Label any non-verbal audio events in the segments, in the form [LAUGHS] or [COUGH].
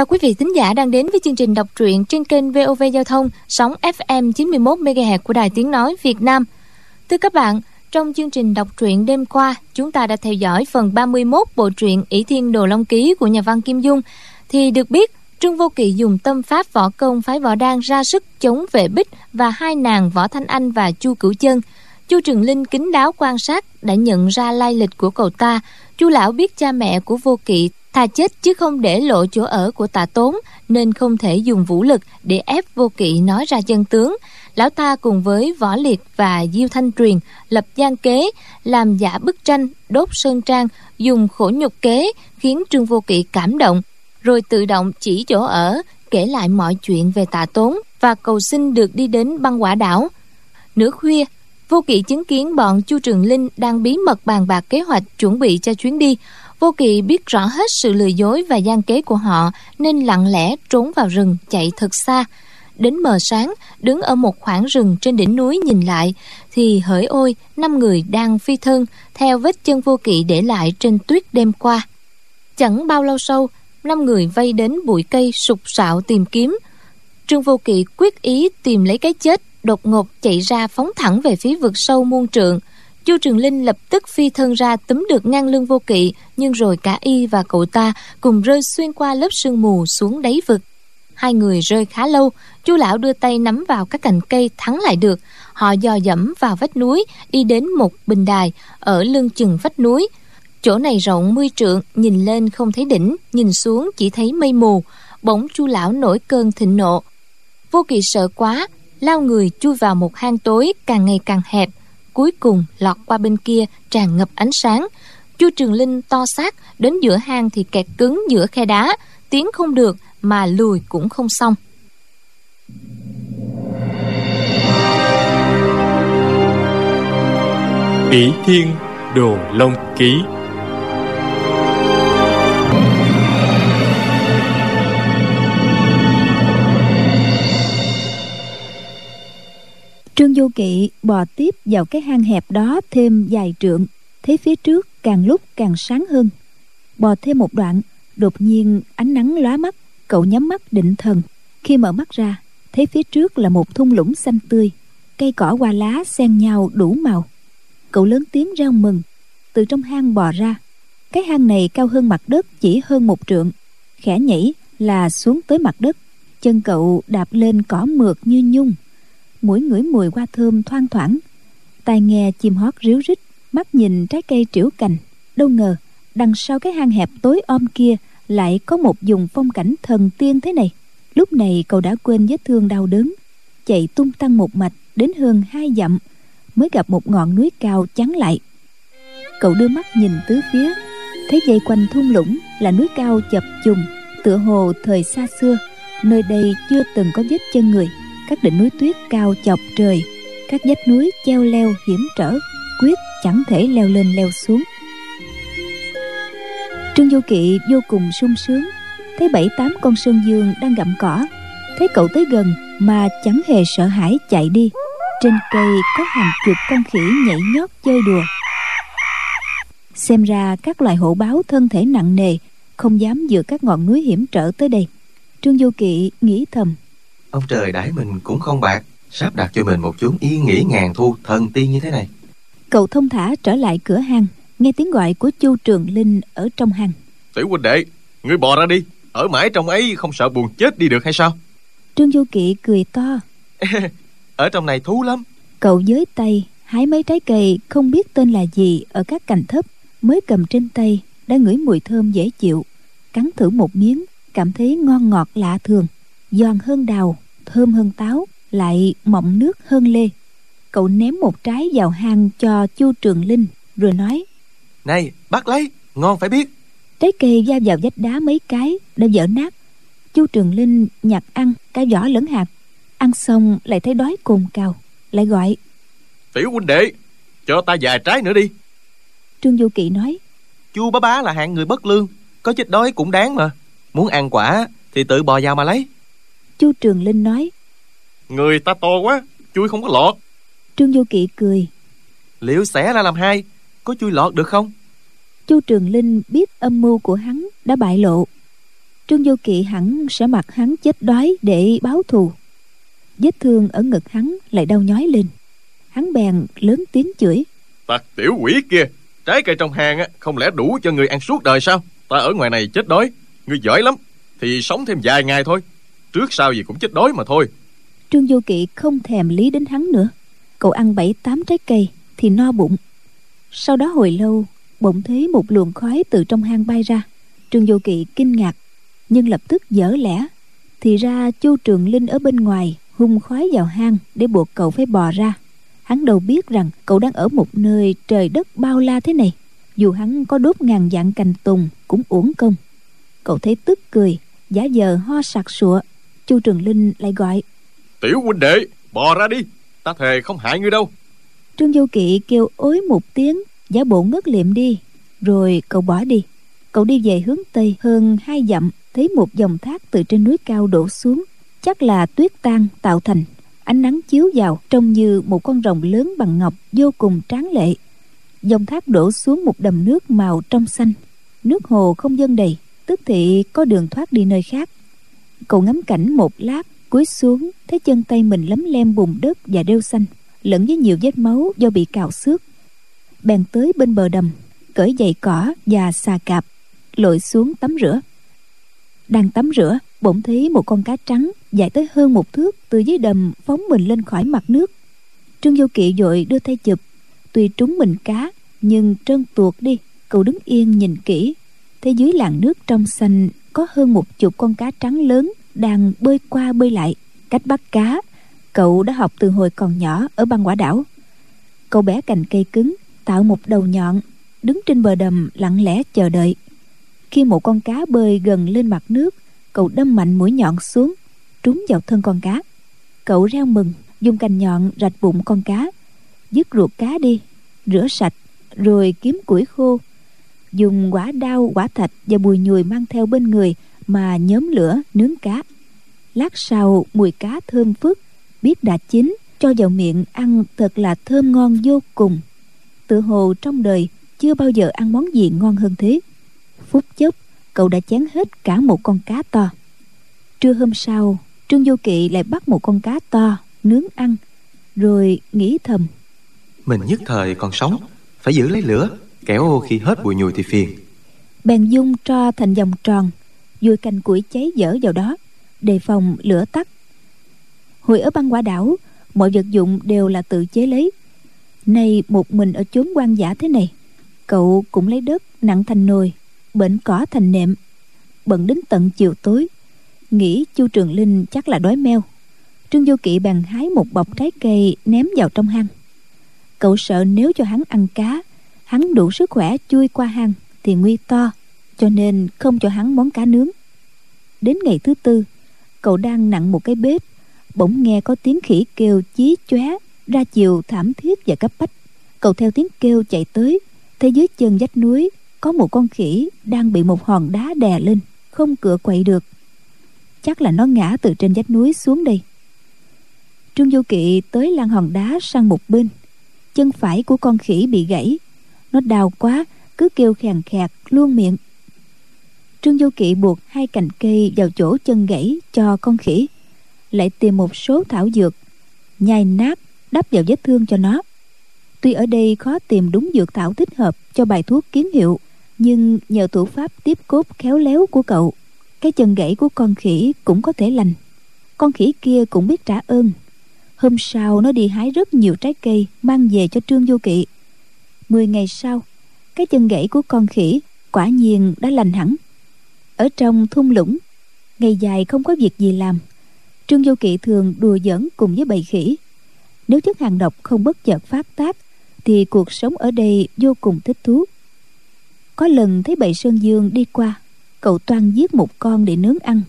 Chào quý vị thính giả đang đến với chương trình đọc truyện trên kênh VOV Giao thông sóng FM 91 MHz của Đài Tiếng nói Việt Nam. Thưa các bạn, trong chương trình đọc truyện đêm qua, chúng ta đã theo dõi phần 31 bộ truyện ỷ Thiên Đồ Long Ký của nhà văn Kim Dung thì được biết Trương Vô Kỵ dùng tâm pháp võ công phái võ đan ra sức chống vệ bích và hai nàng Võ Thanh Anh và Chu Cửu Chân. Chu Trường Linh kính đáo quan sát đã nhận ra lai lịch của cậu ta. Chu lão biết cha mẹ của Vô Kỵ thà chết chứ không để lộ chỗ ở của tạ tốn, nên không thể dùng vũ lực để ép vô kỵ nói ra chân tướng. Lão ta cùng với võ liệt và diêu thanh truyền lập gian kế, làm giả bức tranh, đốt sơn trang, dùng khổ nhục kế khiến trương vô kỵ cảm động, rồi tự động chỉ chỗ ở, kể lại mọi chuyện về tạ tốn và cầu xin được đi đến băng quả đảo. Nửa khuya, vô kỵ chứng kiến bọn chu trường linh đang bí mật bàn bạc kế hoạch chuẩn bị cho chuyến đi. Vô Kỵ biết rõ hết sự lừa dối và gian kế của họ nên lặng lẽ trốn vào rừng chạy thật xa. Đến mờ sáng, đứng ở một khoảng rừng trên đỉnh núi nhìn lại, thì hỡi ôi, năm người đang phi thân theo vết chân vô kỵ để lại trên tuyết đêm qua. Chẳng bao lâu sau, năm người vây đến bụi cây sụp sạo tìm kiếm. Trương Vô Kỵ quyết ý tìm lấy cái chết, đột ngột chạy ra phóng thẳng về phía vực sâu muôn trượng. Chu Trường Linh lập tức phi thân ra túm được ngang lưng vô kỵ, nhưng rồi cả y và cậu ta cùng rơi xuyên qua lớp sương mù xuống đáy vực. Hai người rơi khá lâu, chu lão đưa tay nắm vào các cành cây thắng lại được. Họ dò dẫm vào vách núi, đi đến một bình đài ở lưng chừng vách núi. Chỗ này rộng mươi trượng, nhìn lên không thấy đỉnh, nhìn xuống chỉ thấy mây mù. Bỗng chu lão nổi cơn thịnh nộ. Vô kỳ sợ quá, lao người chui vào một hang tối càng ngày càng hẹp cuối cùng lọt qua bên kia tràn ngập ánh sáng. Chu trường linh to xác, đến giữa hang thì kẹt cứng giữa khe đá. Tiến không được mà lùi cũng không xong. Bỉ Thiên Đồ Long Ký Trương Du Kỵ bò tiếp vào cái hang hẹp đó thêm vài trượng, thấy phía trước càng lúc càng sáng hơn. Bò thêm một đoạn, đột nhiên ánh nắng lóa mắt, cậu nhắm mắt định thần. Khi mở mắt ra, thấy phía trước là một thung lũng xanh tươi, cây cỏ hoa lá xen nhau đủ màu. Cậu lớn tiếng reo mừng, từ trong hang bò ra. Cái hang này cao hơn mặt đất chỉ hơn một trượng, khẽ nhảy là xuống tới mặt đất. Chân cậu đạp lên cỏ mượt như nhung, mũi ngửi mùi hoa thơm thoang thoảng. Tai nghe chim hót ríu rít, mắt nhìn trái cây triểu cành. Đâu ngờ, đằng sau cái hang hẹp tối om kia lại có một vùng phong cảnh thần tiên thế này. Lúc này cậu đã quên vết thương đau đớn, chạy tung tăng một mạch đến hơn hai dặm, mới gặp một ngọn núi cao chắn lại. Cậu đưa mắt nhìn tứ phía, thấy dây quanh thung lũng là núi cao chập trùng tựa hồ thời xa xưa, nơi đây chưa từng có vết chân người các đỉnh núi tuyết cao chọc trời, các vách núi treo leo hiểm trở, quyết chẳng thể leo lên leo xuống. Trương Du kỵ vô cùng sung sướng, thấy bảy tám con sơn dương đang gặm cỏ, thấy cậu tới gần mà chẳng hề sợ hãi chạy đi. Trên cây có hàng chục con khỉ nhảy nhót chơi đùa. Xem ra các loài hổ báo thân thể nặng nề, không dám vượt các ngọn núi hiểm trở tới đây. Trương Du kỵ nghĩ thầm. Ông trời đãi mình cũng không bạc Sắp đặt cho mình một chốn yên nghỉ ngàn thu Thần tiên như thế này. Cậu thông thả trở lại cửa hàng Nghe tiếng gọi của Chu Trường Linh ở trong hàng. Tiểu huynh đệ Ngươi bò ra đi Ở mãi trong ấy không sợ buồn chết đi được hay sao? Trương Du Kỵ cười to. [LAUGHS] Ở trong này thú lắm. Cậu giới tay hái mấy trái cây không biết tên là gì ở các cành thấp mới cầm trên tay đã ngửi mùi thơm dễ chịu. Cắn thử một miếng cảm thấy ngon ngọt lạ thường giòn hơn đào thơm hơn táo lại mọng nước hơn lê. Cậu ném một trái vào hang cho chu trường linh rồi nói này bắt lấy ngon phải biết. Trái cây va vào vách đá mấy cái đã vỡ nát. Chu trường linh nhặt ăn cả vỏ lẫn hạt. Ăn xong lại thấy đói cồn cào lại gọi tiểu huynh đệ cho ta vài trái nữa đi. Trương du kỵ nói chu bá bá là hạng người bất lương có chết đói cũng đáng mà. Muốn ăn quả thì tự bò vào mà lấy chu trường linh nói. Người ta to quá chui không có lọt. Trương vô kỵ cười. Liệu xẻ ra làm hai? Có chui lọt được không? Chu trường linh biết âm mưu của hắn đã bại lộ. Trương vô kỵ hẳn sẽ mặc hắn chết đói để báo thù. Vết thương ở ngực hắn lại đau nhói lên. Hắn bèn lớn tiếng chửi. Tặc tiểu quỷ kia Trái cây trong hang á, không lẽ đủ cho người ăn suốt đời sao? Ta ở ngoài này chết đói. Ngươi giỏi lắm Thì sống thêm vài ngày thôi Trước sau gì cũng chết đói mà thôi. Trương du kỵ không thèm lý đến hắn nữa. Cậu ăn bảy tám trái cây thì no bụng. Sau đó hồi lâu, bỗng thấy một luồng khói từ trong hang bay ra. Trương du kỵ kinh ngạc, nhưng lập tức dở lẽ. Thì ra chu trường linh ở bên ngoài hung khói vào hang để buộc cậu phải bò ra. Hắn đâu biết rằng cậu đang ở một nơi trời đất bao la thế này. Dù hắn có đốt ngàn dạng cành tùng cũng uổng công. Cậu thấy tức cười, giả vờ ho sặc sụa chu trường linh lại gọi. Tiểu huynh đệ Bò ra đi. Ta thề không hại ngươi đâu. Trương vô kỵ kêu ối một tiếng giả bộ ngất liệm đi rồi cậu bỏ đi. Cậu đi về hướng tây hơn hai dặm thấy một dòng thác từ trên núi cao đổ xuống chắc là tuyết tan tạo thành. Ánh nắng chiếu vào trông như một con rồng lớn bằng ngọc vô cùng tráng lệ. Dòng thác đổ xuống một đầm nước màu trong xanh. Nước hồ không dâng đầy tức thị có đường thoát đi nơi khác cậu ngắm cảnh một lát, cúi xuống, thấy chân tay mình lấm lem bùn đất và đeo xanh, lẫn với nhiều vết máu do bị cào xước. Bèn tới bên bờ đầm, cởi giày cỏ và xà cạp, lội xuống tắm rửa. Đang tắm rửa, bỗng thấy một con cá trắng dài tới hơn một thước từ dưới đầm phóng mình lên khỏi mặt nước. Trương vô kỵ vội đưa tay chụp. Tuy trúng mình cá, nhưng trơn tuột đi, cậu đứng yên nhìn kỹ. Thấy dưới làn nước trong xanh có hơn một chục con cá trắng lớn đang bơi qua bơi lại cách bắt cá. Cậu đã học từ hồi còn nhỏ ở băng quả đảo. Cậu bẻ cành cây cứng tạo một đầu nhọn đứng trên bờ đầm lặng lẽ chờ đợi. Khi một con cá bơi gần lên mặt nước, cậu đâm mạnh mũi nhọn xuống, trúng vào thân con cá. Cậu reo mừng, dùng cành nhọn rạch bụng con cá, dứt ruột cá đi, rửa sạch, rồi kiếm củi khô dùng quả đao quả thạch và bùi nhùi mang theo bên người mà nhóm lửa nướng cá. Lát sau, mùi cá thơm phức, biết đã chín, cho vào miệng ăn thật là thơm ngon vô cùng. Tự hồ trong đời chưa bao giờ ăn món gì ngon hơn thế. Phút chốc, cậu đã chén hết cả một con cá to. Trưa hôm sau, trương vô kỵ lại bắt một con cá to nướng ăn, rồi nghĩ thầm. Mình nhất thời còn sống, Phải giữ lấy lửa kéo khi hết bụi nhùi thì phiền. Bèn dung tro thành vòng tròn vùi cành củi cháy dở vào đó, đề phòng lửa tắt. Hồi ở băng quả đảo, mọi vật dụng đều là tự chế lấy. Nay một mình ở chốn quan giả thế này, cậu cũng lấy đất nặng thành nồi, bệnh cỏ thành nệm. Bận đến tận chiều tối, nghĩ chu trường linh chắc là đói meo. Trương vô kỵ bèn hái một bọc trái cây ném vào trong hang. Cậu sợ nếu cho hắn ăn cá hắn đủ sức khỏe chui qua hang thì nguy to, cho nên không cho hắn món cá nướng. Đến ngày thứ tư, cậu đang nặng một cái bếp, bỗng nghe có tiếng khỉ kêu chí chóe ra chiều thảm thiết và cấp bách. Cậu theo tiếng kêu chạy tới, thấy dưới chân vách núi có một con khỉ đang bị một hòn đá đè lên, không cựa quậy được. Chắc là nó ngã từ trên vách núi xuống đây. Trương du kỵ tới lan hòn đá sang một bên. Chân phải của con khỉ bị gãy nó đau quá, cứ kêu khèn khẹt, luôn miệng. Trương du kỵ buộc hai cành cây vào chỗ chân gãy cho con khỉ, lại tìm một số thảo dược, nhai nát đắp vào vết thương cho nó. Tuy ở đây khó tìm đúng dược thảo thích hợp cho bài thuốc kiến hiệu, nhưng nhờ thủ pháp tiếp cốt khéo léo của cậu, cái chân gãy của con khỉ cũng có thể lành. Con khỉ kia cũng biết trả ơn. Hôm sau nó đi hái rất nhiều trái cây mang về cho trương du kỵ mười ngày sau, cái chân gãy của con khỉ quả nhiên đã lành hẳn. Ở trong thung lũng, ngày dài không có việc gì làm, trương vô kỵ thường đùa giỡn cùng với bầy khỉ. Nếu chất hàng độc không bất chợt phát tác, thì cuộc sống ở đây vô cùng thích thú. Có lần thấy bầy sơn dương đi qua, cậu toan giết một con để nướng ăn.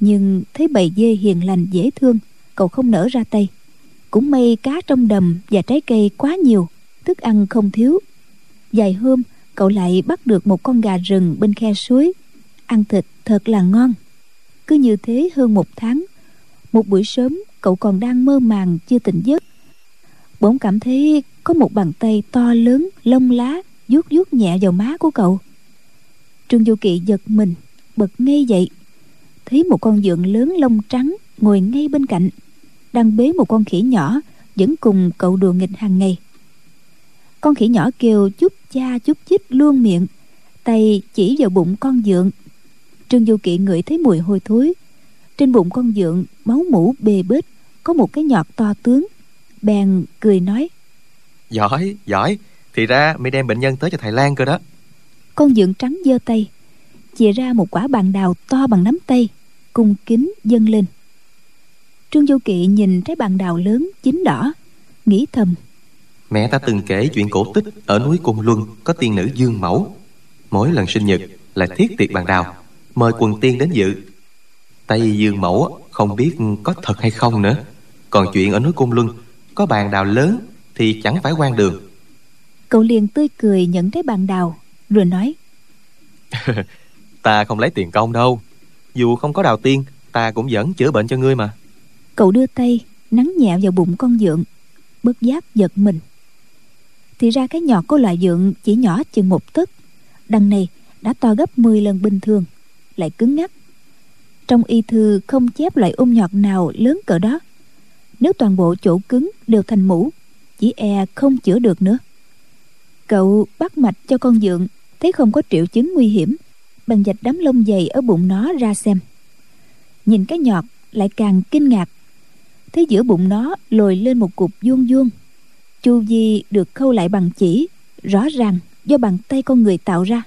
Nhưng thấy bầy dê hiền lành dễ thương, cậu không nở ra tay. Cũng may cá trong đầm và trái cây quá nhiều thức ăn không thiếu. Vài hôm, cậu lại bắt được một con gà rừng bên khe suối. Ăn thịt thật là ngon. Cứ như thế hơn một tháng, một buổi sớm, cậu còn đang mơ màng chưa tỉnh giấc. Bỗng cảm thấy có một bàn tay to lớn, lông lá, vuốt vuốt nhẹ vào má của cậu. Trương du kỵ giật mình, bật ngay dậy. Thấy một con dượng lớn lông trắng ngồi ngay bên cạnh, đang bế một con khỉ nhỏ, vẫn cùng cậu đùa nghịch hàng ngày con khỉ nhỏ kêu chút cha chút chích luôn miệng tay chỉ vào bụng con dượng. Trương du kỵ ngửi thấy mùi hôi thối. Trên bụng con dượng máu mủ bê bết có một cái nhọt to tướng. Bèn cười nói Giỏi, giỏi. Thì ra mày đem bệnh nhân tới cho thầy Lan cơ đó. Con dượng trắng giơ tay chìa ra một quả bàn đào to bằng nắm tay cung kính dâng lên. Trương du kỵ nhìn trái bàn đào lớn chín đỏ nghĩ thầm Mẹ ta từng kể chuyện cổ tích Ở núi Côn Luân có tiên nữ Dương Mẫu. Mỗi lần sinh nhật là thiết tiệc bàn đào Mời quần tiên đến dự. Tây Dương Mẫu không biết có thật hay không nữa. Còn chuyện ở núi Côn Luân Có bàn đào lớn thì chẳng phải quan đường. Cậu liền tươi cười nhận trái bàn đào rồi nói [LAUGHS] Ta không lấy tiền công đâu. Dù không có đào tiên Ta cũng vẫn chữa bệnh cho ngươi mà. Cậu đưa tay nắn nhẹ vào bụng con dượng bất giác giật mình thì ra cái nhọt của loại dượng chỉ nhỏ chừng một tấc. Đằng này đã to gấp 10 lần bình thường, lại cứng ngắc. Trong y thư không chép loại ung nhọt nào lớn cỡ đó. Nếu toàn bộ chỗ cứng đều thành mũ, chỉ e không chữa được nữa. Cậu bắt mạch cho con dượng, thấy không có triệu chứng nguy hiểm bằng dạch đám lông dày ở bụng nó ra xem. Nhìn cái nhọt lại càng kinh ngạc. Thấy giữa bụng nó lồi lên một cục vuông vuông chu vi được khâu lại bằng chỉ, rõ ràng do bàn tay con người tạo ra.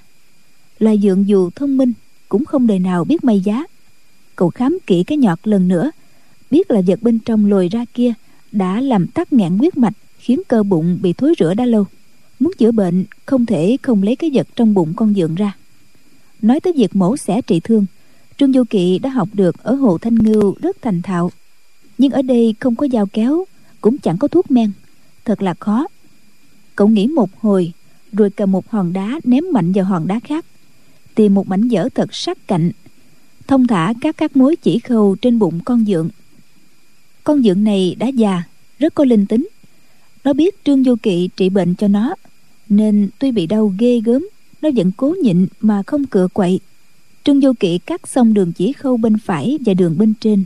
Loài dượng dù thông minh cũng không đời nào biết may giá. Cậu khám kỹ cái nhọt lần nữa, biết là vật bên trong lồi ra kia đã làm tắc nghẽn huyết mạch, khiến cơ bụng bị thối rữa đã lâu. Muốn chữa bệnh, không thể không lấy cái vật trong bụng con dượng ra. Nói tới việc mổ xẻ trị thương trương du kỵ đã học được ở hồ thanh ngưu rất thành thạo. Nhưng ở đây không có dao kéo, cũng chẳng có thuốc men thật là khó. Cậu nghĩ một hồi, rồi cầm một hòn đá ném mạnh vào hòn đá khác. Tìm một mảnh vỡ thật sắc cạnh. Thông thả các các mối chỉ khâu trên bụng con dượng. Con dượng này đã già, rất có linh tính. Nó biết trương du kỵ trị bệnh cho nó, nên tuy bị đau ghê gớm, nó vẫn cố nhịn mà không cựa quậy. Trương du kỵ cắt xong đường chỉ khâu bên phải và đường bên trên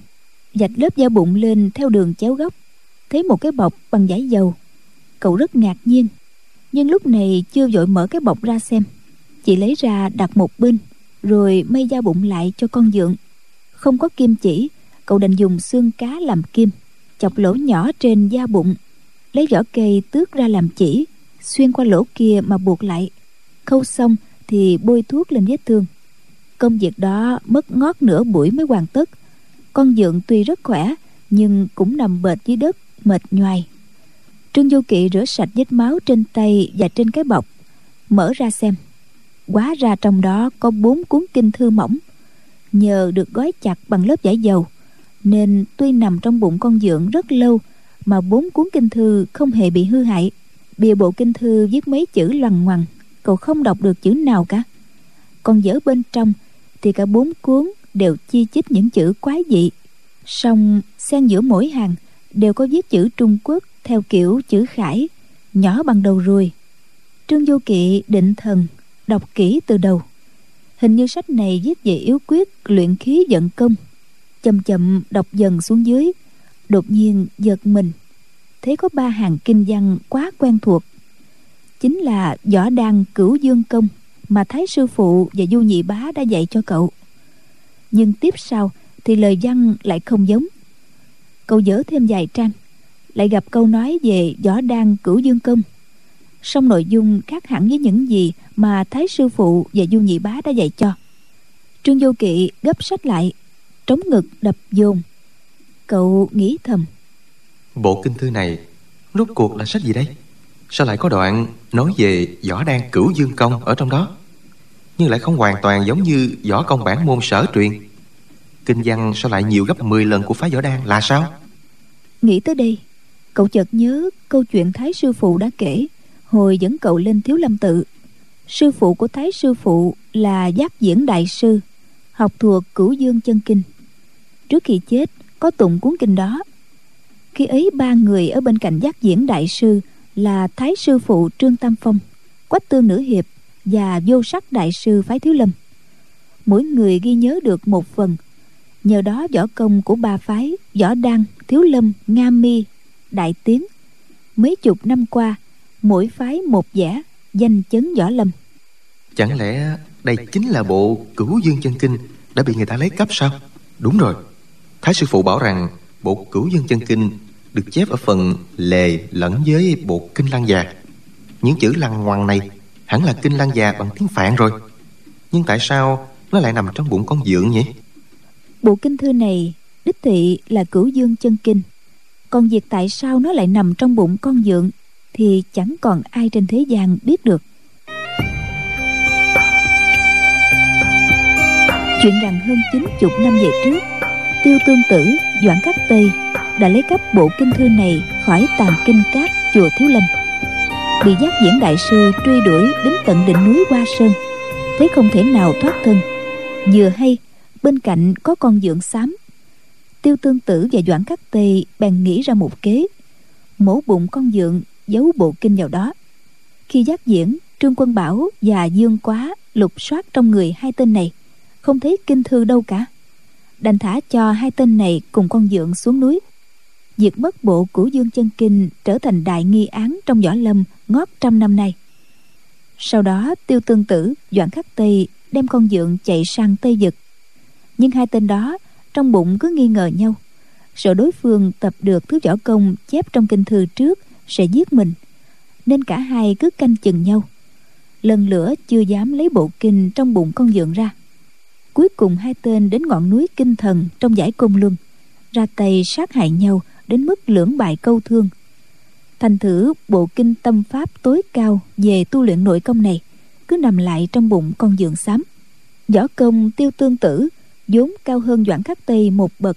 dạch lớp da bụng lên theo đường chéo góc, thấy một cái bọc bằng giấy dầu cậu rất ngạc nhiên. Nhưng lúc này chưa vội mở cái bọc ra xem. Chị lấy ra đặt một bên, rồi may da bụng lại cho con dượng. Không có kim chỉ, cậu đành dùng xương cá làm kim, chọc lỗ nhỏ trên da bụng. Lấy vỏ cây tước ra làm chỉ, xuyên qua lỗ kia mà buộc lại. Khâu xong thì bôi thuốc lên vết thương. Công việc đó mất ngót nửa buổi mới hoàn tất. Con dượng tuy rất khỏe, nhưng cũng nằm bệt dưới đất, mệt nhoài trương du kỵ rửa sạch vết máu trên tay và trên cái bọc. Mở ra xem. Quá ra trong đó có bốn cuốn kinh thư mỏng. Nhờ được gói chặt bằng lớp vải dầu, nên tuy nằm trong bụng con dượng rất lâu, mà bốn cuốn kinh thư không hề bị hư hại. Bìa bộ kinh thư viết mấy chữ loằng ngoằng, cậu không đọc được chữ nào cả. Còn dở bên trong thì cả bốn cuốn đều chi chít những chữ quái dị. Song xen giữa mỗi hàng đều có viết chữ trung quốc theo kiểu chữ khải, nhỏ bằng đầu ruồi. Trương du kỵ định thần, đọc kỹ từ đầu. Hình như sách này viết về yếu quyết luyện khí vận công. Chậm chậm đọc dần xuống dưới, đột nhiên giật mình. Thấy có ba hàng kinh văn quá quen thuộc. Chính là võ đan cửu dương công mà thái sư phụ và du nhị bá đã dạy cho cậu. Nhưng tiếp sau thì lời văn lại không giống. Cậu dở thêm vài trang lại gặp câu nói về võ đan cửu dương công. Song nội dung khác hẳn với những gì mà thái sư phụ và du nhị bá đã dạy cho. Trương vô kỵ gấp sách lại trống ngực đập dồn. Cậu nghĩ thầm. Bộ kinh thư này Rốt cuộc là sách gì đây? Sao lại có đoạn nói về võ đan cửu dương công ở trong đó? Nhưng lại không hoàn toàn giống như võ công bản môn sở truyền. Kinh văn sao lại nhiều gấp 10 lần của phái võ đan là sao? Nghĩ tới đây Cậu chợt nhớ câu chuyện Thái Sư Phụ đã kể, Hồi dẫn cậu lên Thiếu Lâm Tự. Sư phụ của Thái Sư Phụ là Giác Diễn Đại Sư, Học thuộc Cửu Dương Chân Kinh. Trước khi chết, có tụng cuốn kinh đó. Khi ấy, ba người ở bên cạnh giác diễn đại sư là thái sư phụ trương tam phong, quách tương nữ hiệp và vô sắc đại sư phái thiếu lâm. Mỗi người ghi nhớ được một phần. Nhờ đó võ công của ba phái võ đăng thiếu lâm, nga mi đại tiến mấy chục năm qua mỗi phái một vẻ danh chấn võ lâm. Chẳng lẽ đây chính là bộ Cửu Dương Chân Kinh Đã bị người ta lấy cắp sao? Đúng rồi. Thái sư phụ bảo rằng bộ Cửu Dương Chân Kinh Được chép ở phần lề lẫn với bộ Kinh Lăng Già. Những chữ lăng ngoằn này Hẳn là Kinh Lăng Già bằng tiếng Phạn rồi. Nhưng tại sao nó lại nằm trong bụng con dượng nhỉ? Bộ kinh thư này đích thị là cửu dương chân kinh còn việc tại sao nó lại nằm trong bụng con dượng thì chẳng còn ai trên thế gian biết được. Chuyện rằng hơn chín chục năm về trước, tiêu tương tử, doãn cát tây đã lấy cắp bộ kinh thư này khỏi tàn kinh cát chùa thiếu lâm. Bị giác diễn đại sư truy đuổi đến tận đỉnh núi hoa sơn, thấy không thể nào thoát thân. Vừa hay, bên cạnh có con dượng xám tiêu tương tử và doãn khắc tây bèn nghĩ ra một kế. Mổ bụng con dượng, giấu bộ kinh vào đó. Khi giác diễn, trương quân bảo và dương quá lục soát trong người hai tên này. Không thấy kinh thư đâu cả. Đành thả cho hai tên này cùng con dượng xuống núi. Việc mất bộ của dương chân kinh trở thành đại nghi án trong võ lâm ngót trăm năm nay. Sau đó, tiêu tương tử, doãn khắc tây đem con dượng chạy sang tây dực nhưng hai tên đó trong bụng cứ nghi ngờ nhau. Sợ đối phương tập được thứ võ công chép trong kinh thư trước sẽ giết mình, nên cả hai cứ canh chừng nhau. Lần lửa chưa dám lấy bộ kinh trong bụng con dượng ra. Cuối cùng hai tên đến ngọn núi kinh thần trong giải côn luân, ra tay sát hại nhau đến mức lưỡng bại câu thương. Thành thử bộ kinh tâm pháp tối cao về tu luyện nội công này cứ nằm lại trong bụng con dượng xám. Võ công tiêu tương tử vốn cao hơn doãn khắc tây một bậc.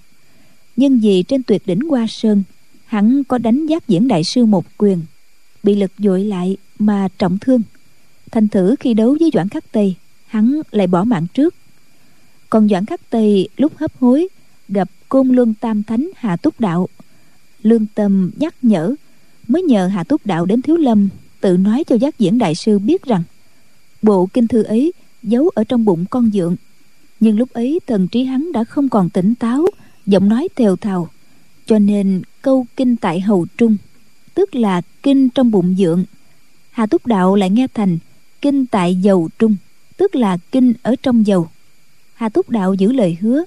Nhưng vì trên tuyệt đỉnh hoa sơn, hắn có đánh giác diễn đại sư một quyền, bị lực dội lại mà trọng thương. Thành thử khi đấu với doãn khắc tây, hắn lại bỏ mạng trước. Còn doãn khắc tây lúc hấp hối, gặp côn luân tam thánh hà túc đạo. Lương tâm nhắc nhở, mới nhờ hà túc đạo đến thiếu lâm, tự nói cho giác diễn đại sư biết rằng, bộ kinh thư ấy giấu ở trong bụng con dượng nhưng lúc ấy thần trí hắn đã không còn tỉnh táo, giọng nói thều thào. Cho nên câu kinh tại hầu trung, tức là kinh trong bụng dượng hà túc đạo lại nghe thành kinh tại dầu trung, tức là kinh ở trong dầu. Hà túc đạo giữ lời hứa,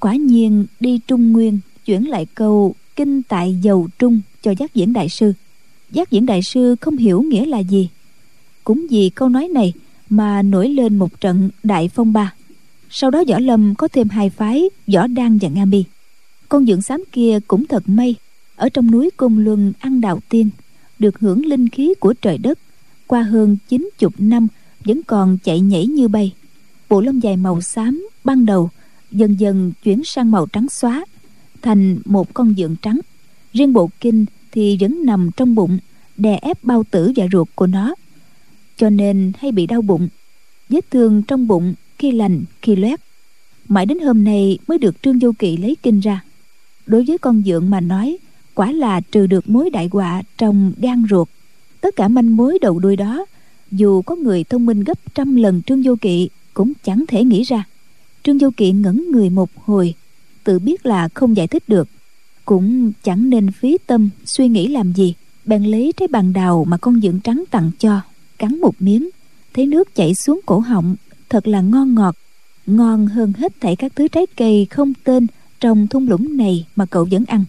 quả nhiên đi trung nguyên chuyển lại câu kinh tại dầu trung cho giác diễn đại sư. Giác diễn đại sư không hiểu nghĩa là gì. Cũng vì câu nói này mà nổi lên một trận đại phong ba sau đó võ lâm có thêm hai phái, võ đan và nga mi. Con dưỡng xám kia cũng thật may, ở trong núi côn luân ăn đào tiên, được hưởng linh khí của trời đất. Qua hơn chín chục năm, vẫn còn chạy nhảy như bay. Bộ lông dài màu xám ban đầu dần dần chuyển sang màu trắng xóa, thành một con dượng trắng. Riêng bộ kinh thì vẫn nằm trong bụng, đè ép bao tử và ruột của nó, cho nên hay bị đau bụng. Vết thương trong bụng khi lành, khi loét. Mãi đến hôm nay mới được trương vô kỵ lấy kinh ra. Đối với con dượng mà nói, quả là trừ được mối đại họa trong gan ruột. Tất cả manh mối đầu đuôi đó, dù có người thông minh gấp trăm lần trương vô kỵ cũng chẳng thể nghĩ ra. Trương vô kỵ ngẩn người một hồi, tự biết là không giải thích được. Cũng chẳng nên phí tâm suy nghĩ làm gì. Bèn lấy trái bàn đào mà con dưỡng trắng tặng cho, cắn một miếng, thấy nước chảy xuống cổ họng thật là ngon ngọt, ngon hơn hết thảy các thứ trái cây không tên trong thung lũng này mà cậu vẫn ăn.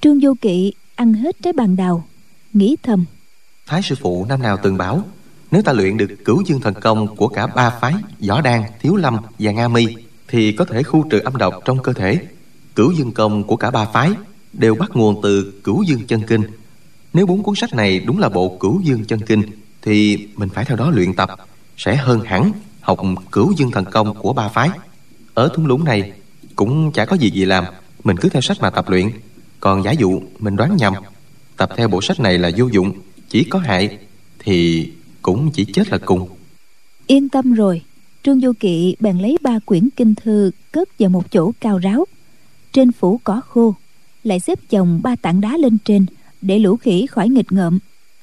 Trương vô kỵ ăn hết trái bàn đào, nghĩ thầm. Thái sư phụ năm nào từng bảo, nếu ta luyện được cửu dương thần công của cả ba phái, võ đan, thiếu lâm và nga mi, thì có thể khu trừ âm độc trong cơ thể. Cửu dương công của cả ba phái đều bắt nguồn từ cửu dương chân kinh. Nếu bốn cuốn sách này đúng là bộ cửu dương chân kinh, thì mình phải theo đó luyện tập, sẽ hơn hẳn học cửu dương thần công của ba phái. Ở thung lũng này cũng chả có gì gì làm, mình cứ theo sách mà tập luyện. Còn giả dụ mình đoán nhầm, tập theo bộ sách này là vô dụng, chỉ có hại thì cũng chỉ chết là cùng. Yên tâm rồi, trương du kỵ bèn lấy ba quyển kinh thư cất vào một chỗ cao ráo. Trên phủ cỏ khô, lại xếp chồng ba tảng đá lên trên để lũ khỉ khỏi nghịch ngợm,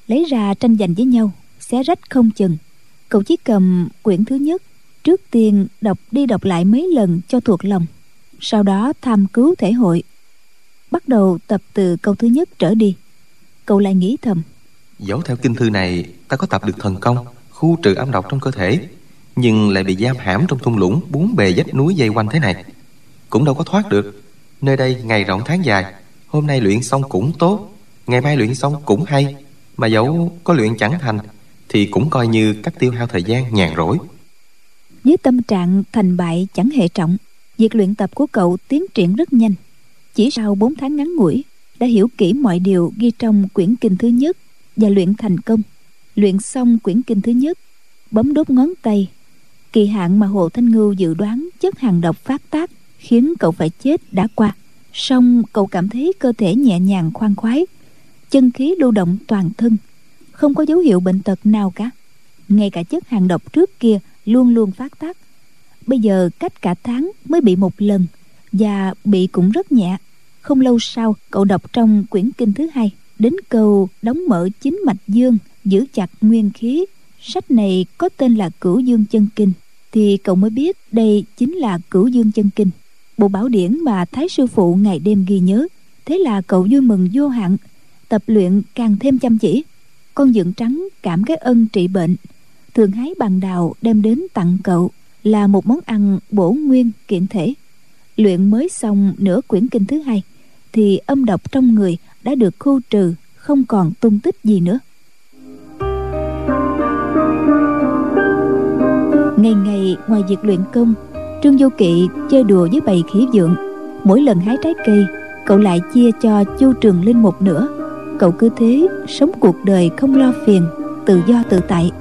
lấy ra tranh giành với nhau, xé rách không chừng cậu chỉ cầm quyển thứ nhất, trước tiên đọc đi đọc lại mấy lần cho thuộc lòng, sau đó tham cứu thể hội. Bắt đầu tập từ câu thứ nhất trở đi. Cậu lại nghĩ thầm. Dẫu theo kinh thư này, ta có tập được thần công, khu trừ âm độc trong cơ thể, nhưng lại bị giam hãm trong thung lũng bốn bề vách núi dây quanh thế này. Cũng đâu có thoát được. Nơi đây ngày rộng tháng dài, hôm nay luyện xong cũng tốt, ngày mai luyện xong cũng hay, mà dẫu có luyện chẳng thành thì cũng coi như cách tiêu hao thời gian nhàn rỗi. Với tâm trạng thành bại chẳng hệ trọng, việc luyện tập của cậu tiến triển rất nhanh. Chỉ sau 4 tháng ngắn ngủi, đã hiểu kỹ mọi điều ghi trong quyển kinh thứ nhất và luyện thành công. Luyện xong quyển kinh thứ nhất, bấm đốt ngón tay. Kỳ hạn mà hồ thanh ngưu dự đoán chất hàng độc phát tác khiến cậu phải chết đã qua. Song cậu cảm thấy cơ thể nhẹ nhàng khoan khoái, chân khí lưu động toàn thân không có dấu hiệu bệnh tật nào cả. Ngay cả chất hàng độc trước kia luôn luôn phát tác. Bây giờ cách cả tháng mới bị một lần, và bị cũng rất nhẹ. Không lâu sau, cậu đọc trong quyển kinh thứ hai, đến câu đóng mở chính mạch dương, giữ chặt nguyên khí. Sách này có tên là cửu dương chân kinh, thì cậu mới biết đây chính là cửu dương chân kinh. Bộ bảo điển mà thái sư phụ ngày đêm ghi nhớ, thế là cậu vui mừng vô hạn, tập luyện càng thêm chăm chỉ con dựng trắng cảm cái ân trị bệnh. Thường hái bằng đào đem đến tặng cậu là một món ăn bổ nguyên kiện thể. Luyện mới xong nửa quyển kinh thứ hai, thì âm độc trong người đã được khu trừ, không còn tung tích gì nữa. Ngày ngày ngoài việc luyện công, trương vô kỵ chơi đùa với bầy khỉ dượng mỗi lần hái trái cây, cậu lại chia cho chu trường linh một nửa cậu cứ thế sống cuộc đời không lo phiền, tự do tự tại.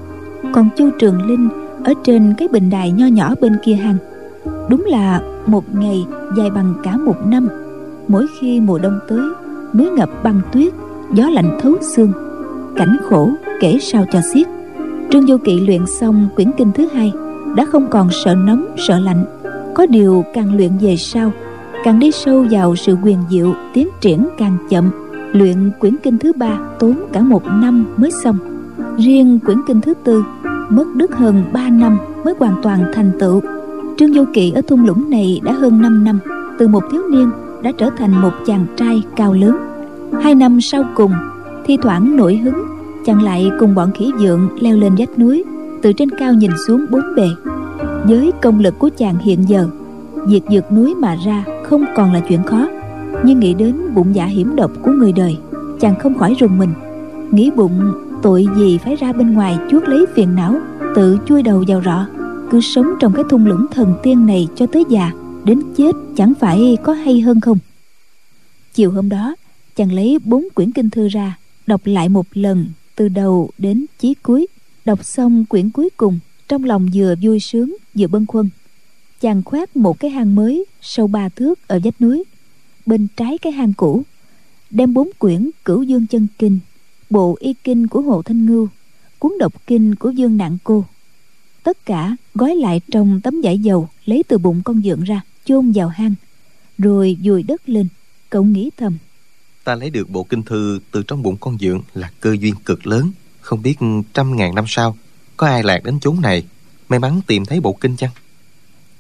Còn chu trường linh ở trên cái bình đài nho nhỏ bên kia hang đúng là một ngày dài bằng cả một năm. Mỗi khi mùa đông tới, núi ngập băng tuyết, gió lạnh thấu xương. Cảnh khổ kể sao cho xiết. Trương vô kỵ luyện xong quyển kinh thứ hai, đã không còn sợ nóng, sợ lạnh. Có điều càng luyện về sau, càng đi sâu vào sự quyền diệu, tiến triển càng chậm luyện quyển kinh thứ ba tốn cả một năm mới xong. Riêng quyển kinh thứ tư mất đức hơn 3 năm mới hoàn toàn thành tựu. Trương vô kỵ ở thung lũng này đã hơn 5 năm, từ một thiếu niên đã trở thành một chàng trai cao lớn. Hai năm sau cùng, thi thoảng nổi hứng chàng lại cùng bọn khỉ dượng leo lên vách núi, từ trên cao nhìn xuống bốn bề. Với công lực của chàng hiện giờ, việc vượt núi mà ra không còn là chuyện khó nhưng nghĩ đến bụng dạ hiểm độc của người đời, chàng không khỏi rùng mình. Nghĩ bụng, tội gì phải ra bên ngoài chuốt lấy phiền não, tự chui đầu vào rọ. Cứ sống trong cái thung lũng thần tiên này cho tới già, đến chết chẳng phải có hay hơn không? Chiều hôm đó, chàng lấy bốn quyển kinh thư ra, đọc lại một lần, từ đầu đến chí cuối. Đọc xong quyển cuối cùng, trong lòng vừa vui sướng, vừa bâng khuâng. Chàng khoét một cái hang mới, sâu ba thước ở vách núi bên trái cái hang cũ đem bốn quyển cửu dương chân kinh bộ y kinh của hồ thanh ngưu cuốn độc kinh của dương nạn cô. Tất cả gói lại trong tấm vải dầu lấy từ bụng con dượng ra chôn vào hang rồi dùi đất lên. Cậu nghĩ thầm ta lấy được bộ kinh thư từ trong bụng con dượng là cơ duyên cực lớn. Không biết trăm ngàn năm sau có ai lạc đến chốn này? May mắn tìm thấy bộ kinh chăng?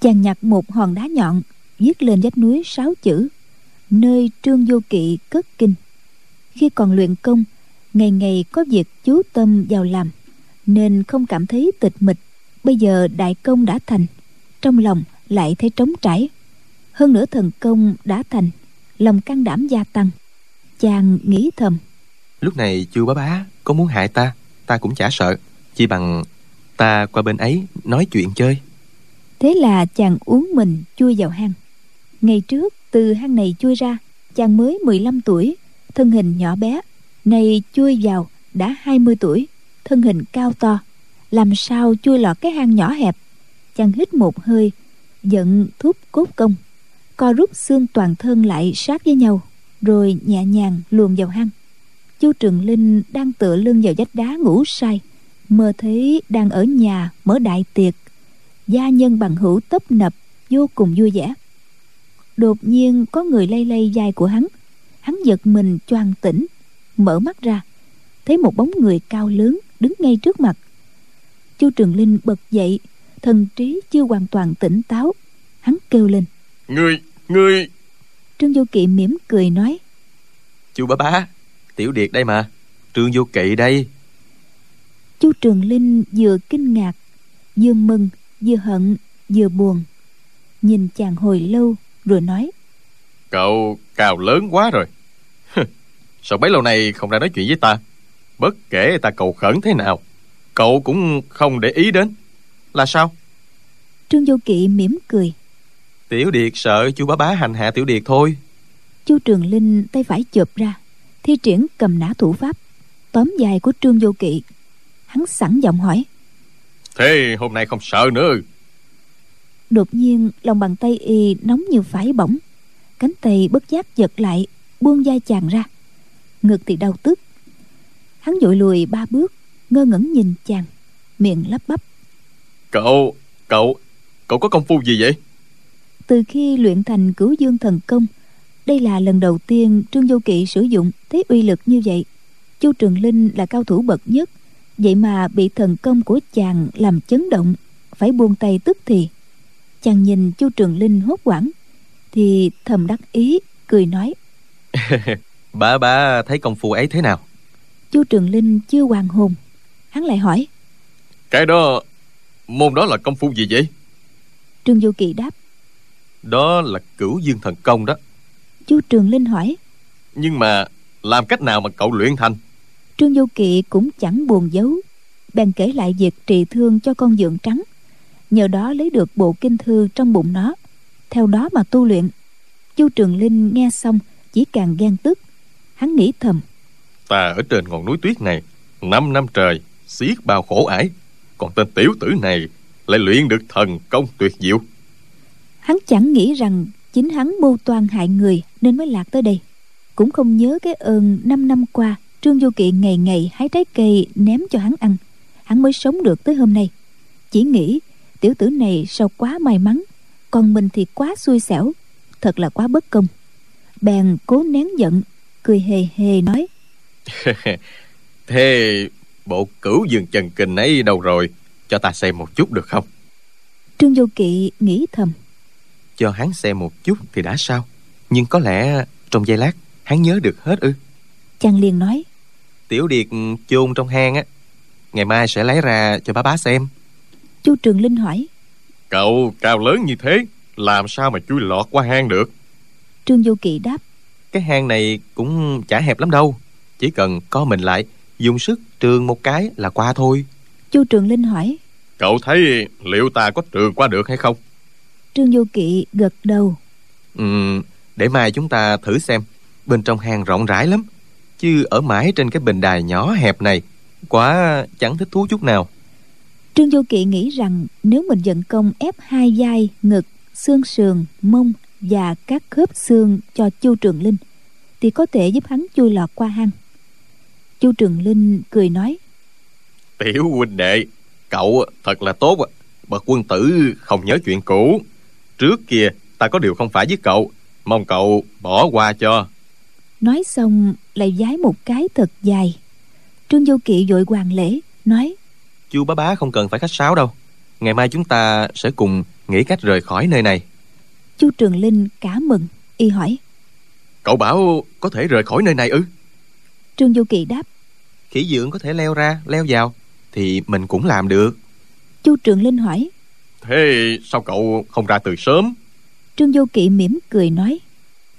Chàng nhặt một hòn đá nhọn viết lên vách núi sáu chữ nơi trương vô kỵ cất kinh. Khi còn luyện công ngày ngày có việc chú tâm vào làm nên không cảm thấy tịch mịch. Bây giờ đại công đã thành trong lòng lại thấy trống trải. Hơn nữa thần công đã thành lòng can đảm gia tăng. Chàng nghĩ thầm lúc này chu bá bá có muốn hại ta ta cũng chả sợ chỉ bằng ta qua bên ấy nói chuyện chơi. Thế là chàng uống mình chui vào hang. Ngày trước từ hang này chui ra, chàng mới 15 tuổi, thân hình nhỏ bé. Nay chui vào, đã 20 tuổi, thân hình cao to. Làm sao chui lọt cái hang nhỏ hẹp? Chàng hít một hơi, giận thúc cốt công. Co rút xương toàn thân lại sát với nhau, rồi nhẹ nhàng luồn vào hang. Chu trường linh đang tựa lưng vào vách đá ngủ say, mơ thấy đang ở nhà mở đại tiệc. Gia nhân bằng hữu tấp nập, vô cùng vui vẻ đột nhiên có người lay lay vai của hắn. Hắn giật mình choàng tỉnh mở mắt ra thấy một bóng người cao lớn đứng ngay trước mặt. Chu trường linh bật dậy thần trí chưa hoàn toàn tỉnh táo. Hắn kêu lên. Ngươi Ngươi! Trương vô kỵ mỉm cười nói. Chu bá bá Tiểu Điệt đây mà Trương Vô Kỵ đây. Chu trường linh vừa kinh ngạc vừa mừng vừa hận vừa buồn. Nhìn chàng hồi lâu rồi nói. Cậu cao lớn quá rồi. Sao bấy lâu nay không ra nói chuyện với ta? Bất kể ta cầu khẩn thế nào Cậu cũng không để ý đến. Là sao? Trương vô kỵ mỉm cười. Tiểu Điệt sợ chu bá bá hành hạ Tiểu Điệt thôi. Chu trường linh tay phải chụp ra thi triển cầm nã thủ pháp. Tóm dài của trương vô kỵ hắn sẵn giọng hỏi. Thế hôm nay không sợ nữa? Đột nhiên lòng bàn tay y nóng như phải bỏng. Cánh tay bất giác giật lại buông vai chàng ra. Ngực thì đau tức. Hắn vội lùi ba bước ngơ ngẩn nhìn chàng miệng lắp bắp. Cậu Cậu Cậu có công phu gì vậy? Từ khi luyện thành cửu dương thần công đây là lần đầu tiên trương vô kỵ sử dụng thấy uy lực như vậy. Chu trường linh là cao thủ bậc nhất vậy mà bị thần công của chàng làm chấn động phải buông tay tức thì chàng nhìn chu trường linh hốt hoảng thì thầm đắc ý cười nói. [LAUGHS] Bá bá thấy công phu ấy thế nào? Chu trường linh chưa hoàn hồn hắn lại hỏi. Cái đó Môn đó là công phu gì vậy? Trương vô kỵ đáp. Đó là cửu dương thần công đó. Chu trường linh hỏi. Nhưng mà Làm cách nào mà cậu luyện thành? Trương vô kỵ cũng chẳng buồn giấu bèn kể lại việc trị thương cho con dượng trắng nhờ đó lấy được bộ kinh thư trong bụng nó. Theo đó mà tu luyện. Chu trường linh nghe xong chỉ càng ghen tức. Hắn nghĩ thầm Ta ở trên ngọn núi tuyết này Năm năm trời Xiết bao khổ ải. Còn tên tiểu tử này Lại luyện được thần công tuyệt diệu. hắn chẳng nghĩ rằng chính hắn mưu toan hại người nên mới lạc tới đây. Cũng không nhớ cái ơn năm năm qua trương vô kỵ ngày ngày hái trái cây ném cho hắn ăn. Hắn mới sống được tới hôm nay. Chỉ nghĩ tiểu tử này sao quá may mắn còn mình thì quá xui xẻo thật là quá bất công. Bèn cố nén giận cười hề hề nói. [LAUGHS] Thế bộ cửu dương trần kình ấy đâu rồi? Cho ta xem một chút được không? Trương vô kỵ nghĩ thầm. Cho hắn xem một chút thì đã sao? Nhưng có lẽ trong giây lát Hắn nhớ được hết ư? Chàng liền nói. Tiểu Điệt chôn trong hang á. Ngày mai sẽ lấy ra cho bá bá xem chu trường linh hỏi. Cậu cao lớn như thế Làm sao mà chui lọt qua hang được? Trương vô kỵ đáp. Cái hang này cũng chả hẹp lắm đâu Chỉ cần co mình lại Dùng sức trường một cái là qua thôi. Chu trường linh hỏi. Cậu thấy liệu ta có trường qua được hay không? Trương vô kỵ gật đầu. Ừm, Để mai chúng ta thử xem. Bên trong hang rộng rãi lắm Chứ ở mãi trên cái bình đài nhỏ hẹp này Quá chẳng thích thú chút nào trương vô kỵ nghĩ rằng nếu mình vận công ép hai vai ngực xương sườn mông và các khớp xương cho chu trường linh thì có thể giúp hắn chui lọt qua hang. Chu trường linh cười nói Tiểu huynh đệ Cậu thật là tốt. Bậc quân tử không nhớ chuyện cũ. Trước kia ta có điều không phải với cậu Mong cậu bỏ qua cho. Nói xong lại giái một cái thật dài. Trương vô kỵ vội hoàng lễ nói Chu bá bá không cần phải khách sáo đâu. Ngày mai chúng ta sẽ cùng nghĩ cách rời khỏi nơi này. Chu trường linh cả mừng y hỏi. Cậu bảo có thể rời khỏi nơi này ư? Trương vô kỵ đáp. Khỉ dưỡng có thể leo ra, leo vào Thì mình cũng làm được. Chu trường linh hỏi. Thế sao cậu không ra từ sớm? Trương vô kỵ mỉm cười nói.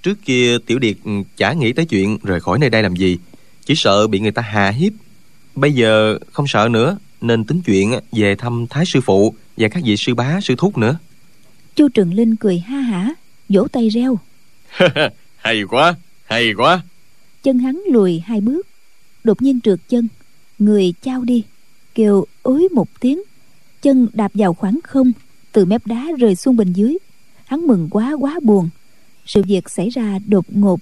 Trước kia Tiểu Điệt ừ, chả nghĩ tới chuyện rời khỏi nơi đây làm gì Chỉ sợ bị người ta hà hiếp. Bây giờ không sợ nữa Nên tính chuyện về thăm Thái Sư Phụ Và các vị sư bá, sư thúc nữa. Chu trường linh cười ha hả vỗ tay reo. [LAUGHS] Hay quá Hay quá. Chân hắn lùi hai bước. Đột nhiên trượt chân người trao đi kêu ối một tiếng. Chân đạp vào khoảng không từ mép đá rơi xuống bên dưới. Hắn mừng quá quá buồn. Sự việc xảy ra đột ngột.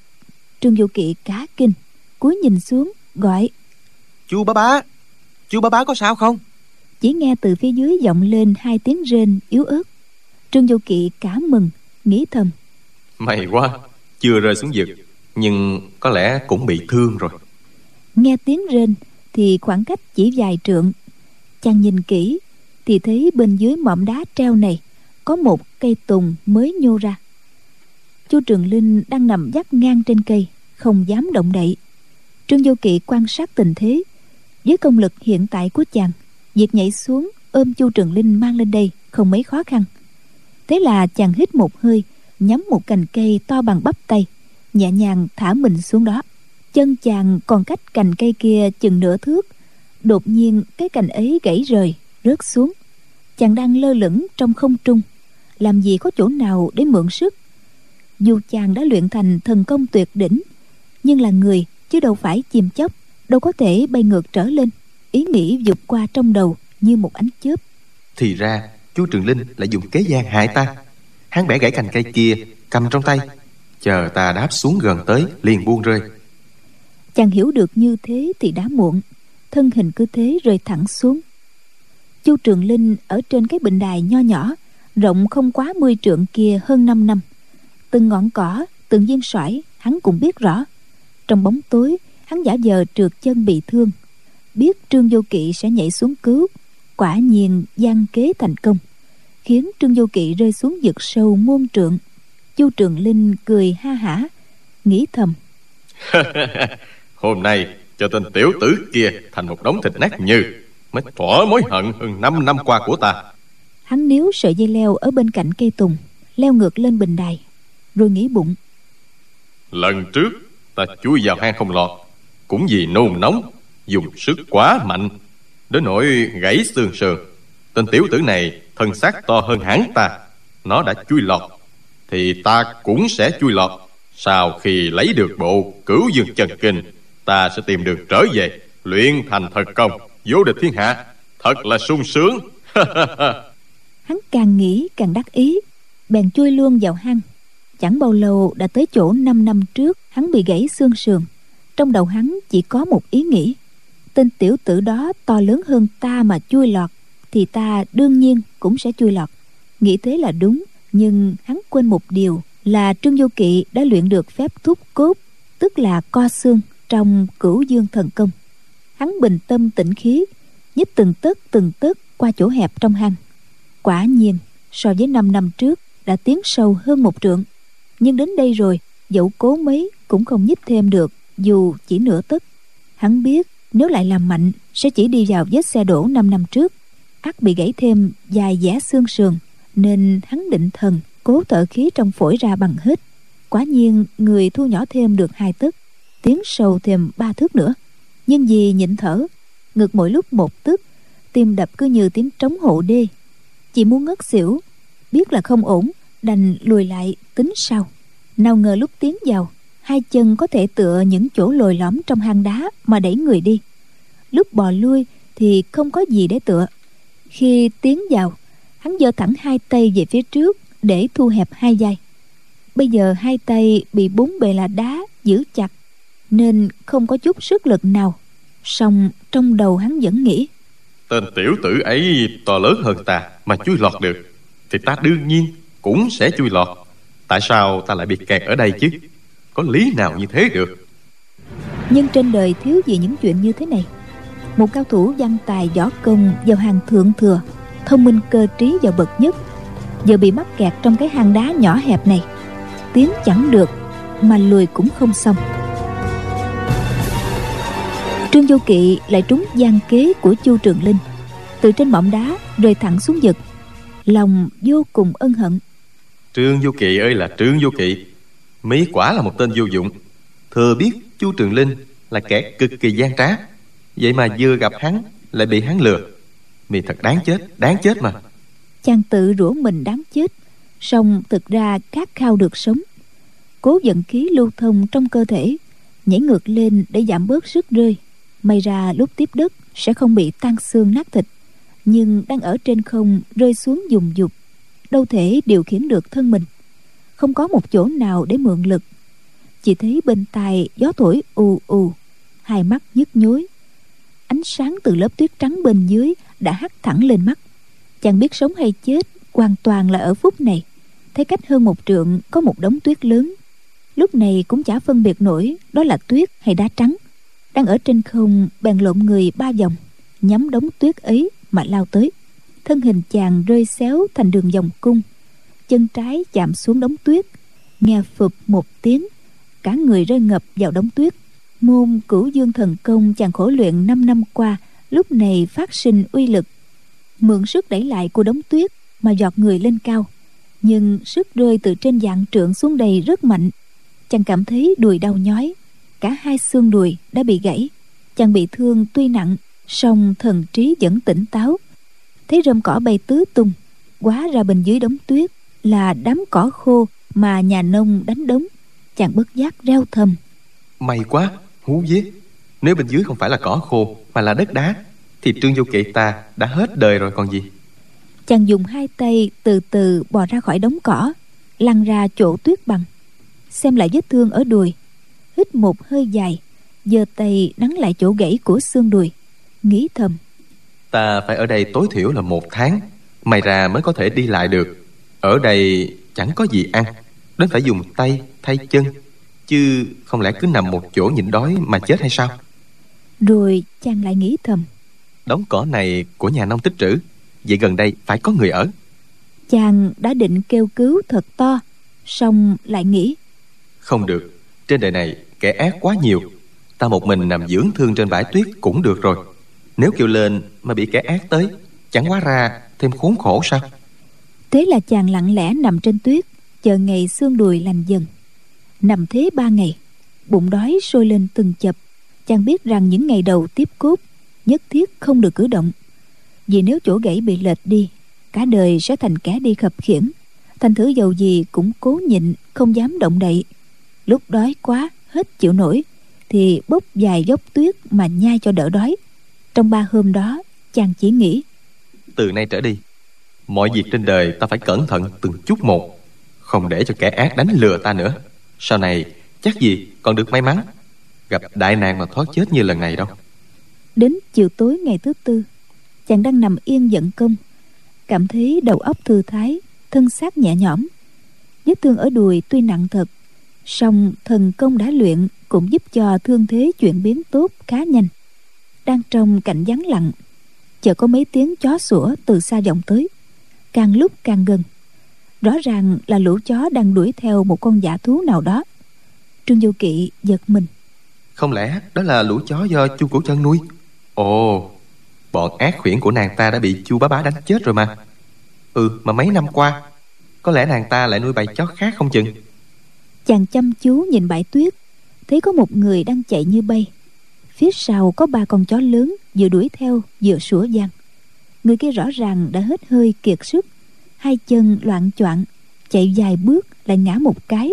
Trương vô kỵ cá kinh cúi nhìn xuống gọi Chu bá bá Chu bá bá có sao không? Chỉ nghe từ phía dưới vọng lên hai tiếng rên yếu ớt. Trương vô kỵ cả mừng nghĩ thầm. May quá Chưa rơi xuống vực Nhưng có lẽ cũng bị thương rồi. Nghe tiếng rên thì khoảng cách chỉ vài trượng. Chàng nhìn kỹ thì thấy bên dưới mỏm đá treo này có một cây tùng mới nhô ra. Chu trường linh đang nằm dắt ngang trên cây không dám động đậy. Trương vô kỵ quan sát tình thế với công lực hiện tại của chàng, việc nhảy xuống ôm chu trường linh mang lên đây không mấy khó khăn. Thế là chàng hít một hơi, nhắm một cành cây to bằng bắp tay, nhẹ nhàng thả mình xuống đó. Chân chàng còn cách cành cây kia chừng nửa thước, đột nhiên cái cành ấy gãy rời, rớt xuống. Chàng đang lơ lửng trong không trung, làm gì có chỗ nào để mượn sức. Dù chàng đã luyện thành thần công tuyệt đỉnh, nhưng là người chứ đâu phải chim chóc đâu có thể bay ngược trở lên. Ý nghĩ vụt qua trong đầu như một ánh chớp. Thì ra chú trường linh lại dùng kế gian hại ta. Hắn bẻ gãy cành cây kia cầm trong tay. Chờ ta đáp xuống gần tới liền buông rơi. Chàng hiểu được như thế thì đã muộn. Thân hình cứ thế rơi thẳng xuống. Chu trường linh ở trên cái bình đài nho nhỏ rộng không quá mươi trượng kia hơn 5 năm. Từng ngọn cỏ từng viên sỏi hắn cũng biết rõ. Trong bóng tối hắn giả vờ trượt chân bị thương. Biết trương vô kỵ sẽ nhảy xuống cứu quả nhiên gian kế thành công khiến trương vô kỵ rơi xuống vực sâu muôn trượng. Chu trường linh cười ha hả nghĩ thầm. [LAUGHS] Hôm nay cho tên tiểu tử kia thành một đống thịt nát như mới thỏa mối hận hơn 5 năm qua của ta. Hắn níu sợi dây leo ở bên cạnh cây tùng leo ngược lên bình đài rồi nghĩ bụng. Lần trước ta chui vào hang không lọt cũng vì nôn nóng, dùng sức quá mạnh, đến nỗi gãy xương sườn. Tên tiểu tử này thân xác to hơn hắn ta, nó đã chui lọt, thì ta cũng sẽ chui lọt. Sau khi lấy được bộ cửu dương chân kinh, ta sẽ tìm đường trở về, luyện thành thật công, vô địch thiên hạ. Thật là sung sướng. [LAUGHS] Hắn càng nghĩ càng đắc ý, bèn chui luôn vào hang. Chẳng bao lâu đã tới chỗ 5 năm trước, hắn bị gãy xương sườn trong đầu hắn chỉ có một ý nghĩ. Tên tiểu tử đó to lớn hơn ta mà chui lọt, thì ta đương nhiên cũng sẽ chui lọt. Nghĩ thế là đúng, nhưng hắn quên một điều là trương vô kỵ đã luyện được phép thúc cốt, tức là co xương, trong cửu dương thần công. Hắn bình tâm tĩnh khí, nhích từng tấc từng tấc qua chỗ hẹp trong hang. Quả nhiên, so với 5 năm trước, đã tiến sâu hơn một trượng. Nhưng đến đây rồi, dẫu cố mấy cũng không nhích thêm được dù chỉ nửa tấc hắn biết nếu lại làm mạnh sẽ chỉ đi vào vết xe đổ 5 năm trước. Ắt bị gãy thêm dài dẻ xương sườn, nên hắn định thần cố thở khí trong phổi ra bằng hết quả nhiên, người thu nhỏ thêm được hai tấc tiến sâu thêm ba thước nữa. Nhưng vì nhịn thở, ngực mỗi lúc một tức, tim đập cứ như tiếng trống hộ đê. Chỉ muốn ngất xỉu, biết là không ổn, đành lùi lại tính sau. Nào ngờ lúc tiến vào hai chân có thể tựa những chỗ lồi lõm trong hang đá mà đẩy người đi. Lúc bò lui thì không có gì để tựa. Khi tiến vào, hắn giơ thẳng hai tay về phía trước để thu hẹp hai vai. Bây giờ hai tay bị bốn bề là đá giữ chặt, nên không có chút sức lực nào. Song trong đầu hắn vẫn nghĩ, tên tiểu tử ấy to lớn hơn ta mà chui lọt được, thì ta đương nhiên cũng sẽ chui lọt. Tại sao ta lại bị kẹt ở đây chứ? Có lý nào như thế được? Nhưng trên đời thiếu gì những chuyện như thế này? Một cao thủ văn tài võ công vào hàng thượng thừa thông minh cơ trí vào bậc nhất giờ bị mắc kẹt trong cái hang đá nhỏ hẹp này. Tiến chẳng được mà lùi cũng không xong. Trương vô kỵ lại trúng gian kế của chu trường linh. Từ trên mỏm đá rơi thẳng xuống vực. Lòng vô cùng ân hận. Trương vô kỵ ơi là trương vô kỵ mỹ quả là một tên vô dụng. Thừa biết chu trường linh là kẻ cực kỳ gian trá. Vậy mà vừa gặp hắn, lại bị hắn lừa. Mi thật đáng chết đáng chết mà. Chàng tự rủa mình đáng chết, song thực ra khát khao được sống. Cố dẫn khí lưu thông trong cơ thể, nhảy ngược lên để giảm bớt sức rơi. May ra lúc tiếp đất sẽ không bị tan xương nát thịt, nhưng đang ở trên không rơi xuống dùng dục, đâu thể điều khiển được thân mình không có một chỗ nào để mượn lực. Chỉ thấy bên tai gió thổi ù ù, hai mắt nhức nhối. Ánh sáng từ lớp tuyết trắng bên dưới đã hắt thẳng lên mắt. Chàng biết sống hay chết hoàn toàn là ở phút này. Thấy cách hơn một trượng có một đống tuyết lớn. Lúc này cũng chả phân biệt nổi đó là tuyết hay đá trắng. Đang ở trên không, bèn lộn người ba vòng, nhắm đống tuyết ấy mà lao tới. Thân hình chàng rơi xéo thành đường vòng cung chân trái chạm xuống đống tuyết. Nghe phụp một tiếng, cả người rơi ngập vào đống tuyết. Môn cửu dương thần công chàng khổ luyện 5 năm qua, lúc này phát sinh uy lực. Mượn sức đẩy lại của đống tuyết mà giọt người lên cao. Nhưng sức rơi từ trên dạng trượng xuống đầy rất mạnh. Chàng cảm thấy đùi đau nhói, cả hai xương đùi đã bị gãy. Chàng bị thương tuy nặng, song thần trí vẫn tỉnh táo. Thấy rơm cỏ bay tứ tung, quá ra bên dưới đống tuyết là đám cỏ khô mà nhà nông đánh đống chàng bất giác reo thầm. May quá hú vía. Nếu bên dưới không phải là cỏ khô mà là đất đá thì trương du kỵ ta đã hết đời rồi còn gì. Chàng dùng hai tay từ từ bò ra khỏi đống cỏ lăn ra chỗ tuyết bằng xem lại vết thương ở đùi. Hít một hơi dài giơ tay nắn lại chỗ gãy của xương đùi nghĩ thầm. Ta phải ở đây tối thiểu là một tháng may ra mới có thể đi lại được ở đây chẳng có gì ăn đến phải dùng tay thay chân chứ không lẽ cứ nằm một chỗ nhịn đói mà chết hay sao? Rồi chàng lại nghĩ thầm. Đống cỏ này của nhà nông tích trữ vậy gần đây phải có người ở. Chàng đã định kêu cứu thật to song lại nghĩ. Không được trên đời này kẻ ác quá nhiều ta một mình nằm dưỡng thương trên bãi tuyết cũng được rồi. Nếu kêu lên mà bị kẻ ác tới chẳng quá ra thêm khốn khổ sao thế là chàng lặng lẽ nằm trên tuyết, chờ ngày xương đùi lành dần. Nằm thế ba ngày, bụng đói sôi lên từng chập. Chàng biết rằng những ngày đầu tiếp cốt, nhất thiết không được cử động. Vì nếu chỗ gãy bị lệch đi, cả đời sẽ thành kẻ đi khập khiễng thành thử dầu gì cũng cố nhịn, không dám động đậy. Lúc đói quá, hết chịu nổi, thì bốc dài dốc tuyết mà nhai cho đỡ đói. Trong ba hôm đó, chàng chỉ nghĩ, từ nay trở đi mọi việc trên đời ta phải cẩn thận từng chút một, không để cho kẻ ác đánh lừa ta nữa. Sau này, chắc gì còn được may mắn, gặp đại nạn mà thoát chết như lần này đâu. Đến chiều tối ngày thứ tư, chàng đang nằm yên giận công, cảm thấy đầu óc thư thái, thân xác nhẹ nhõm. Vết thương ở đùi tuy nặng thật, song thần công đã luyện cũng giúp cho thương thế chuyển biến tốt khá nhanh. Đang trong cảnh vắng lặng, chợt có mấy tiếng chó sủa từ xa vọng tới càng lúc càng gần. Rõ ràng là lũ chó đang đuổi theo một con dã thú nào đó. Trương du kỵ giật mình. Không lẽ đó là lũ chó do chu cổ chân nuôi? Ồ bọn ác khuyển của nàng ta đã bị chu bá bá đánh chết rồi mà. Ừ mà mấy năm qua có lẽ nàng ta lại nuôi bầy chó khác không chừng? Chàng chăm chú nhìn bãi tuyết thấy có một người đang chạy như bay. Phía sau có ba con chó lớn vừa đuổi theo vừa sủa giang người kia rõ ràng đã hết hơi kiệt sức. Hai chân loạn choạng, chạy dài bước lại ngã một cái.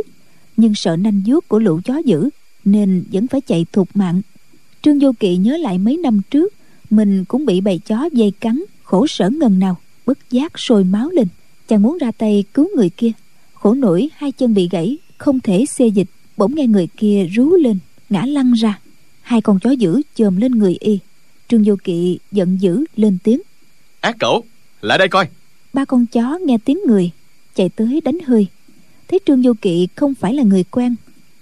Nhưng sợ nanh vuốt của lũ chó dữ, nên vẫn phải chạy thục mạng. Trương vô kỵ nhớ lại mấy năm trước, mình cũng bị bầy chó dây cắn, khổ sở ngần nào, bất giác sôi máu lên, chàng muốn ra tay cứu người kia. Khổ nổi hai chân bị gãy, không thể xê dịch, bỗng nghe người kia rú lên, ngã lăn ra. Hai con chó dữ chồm lên người y. Trương vô kỵ giận dữ lên tiếng ác cẩu lại đây coi. Ba con chó nghe tiếng người chạy tới đánh hơi. Thấy trương vô kỵ không phải là người quen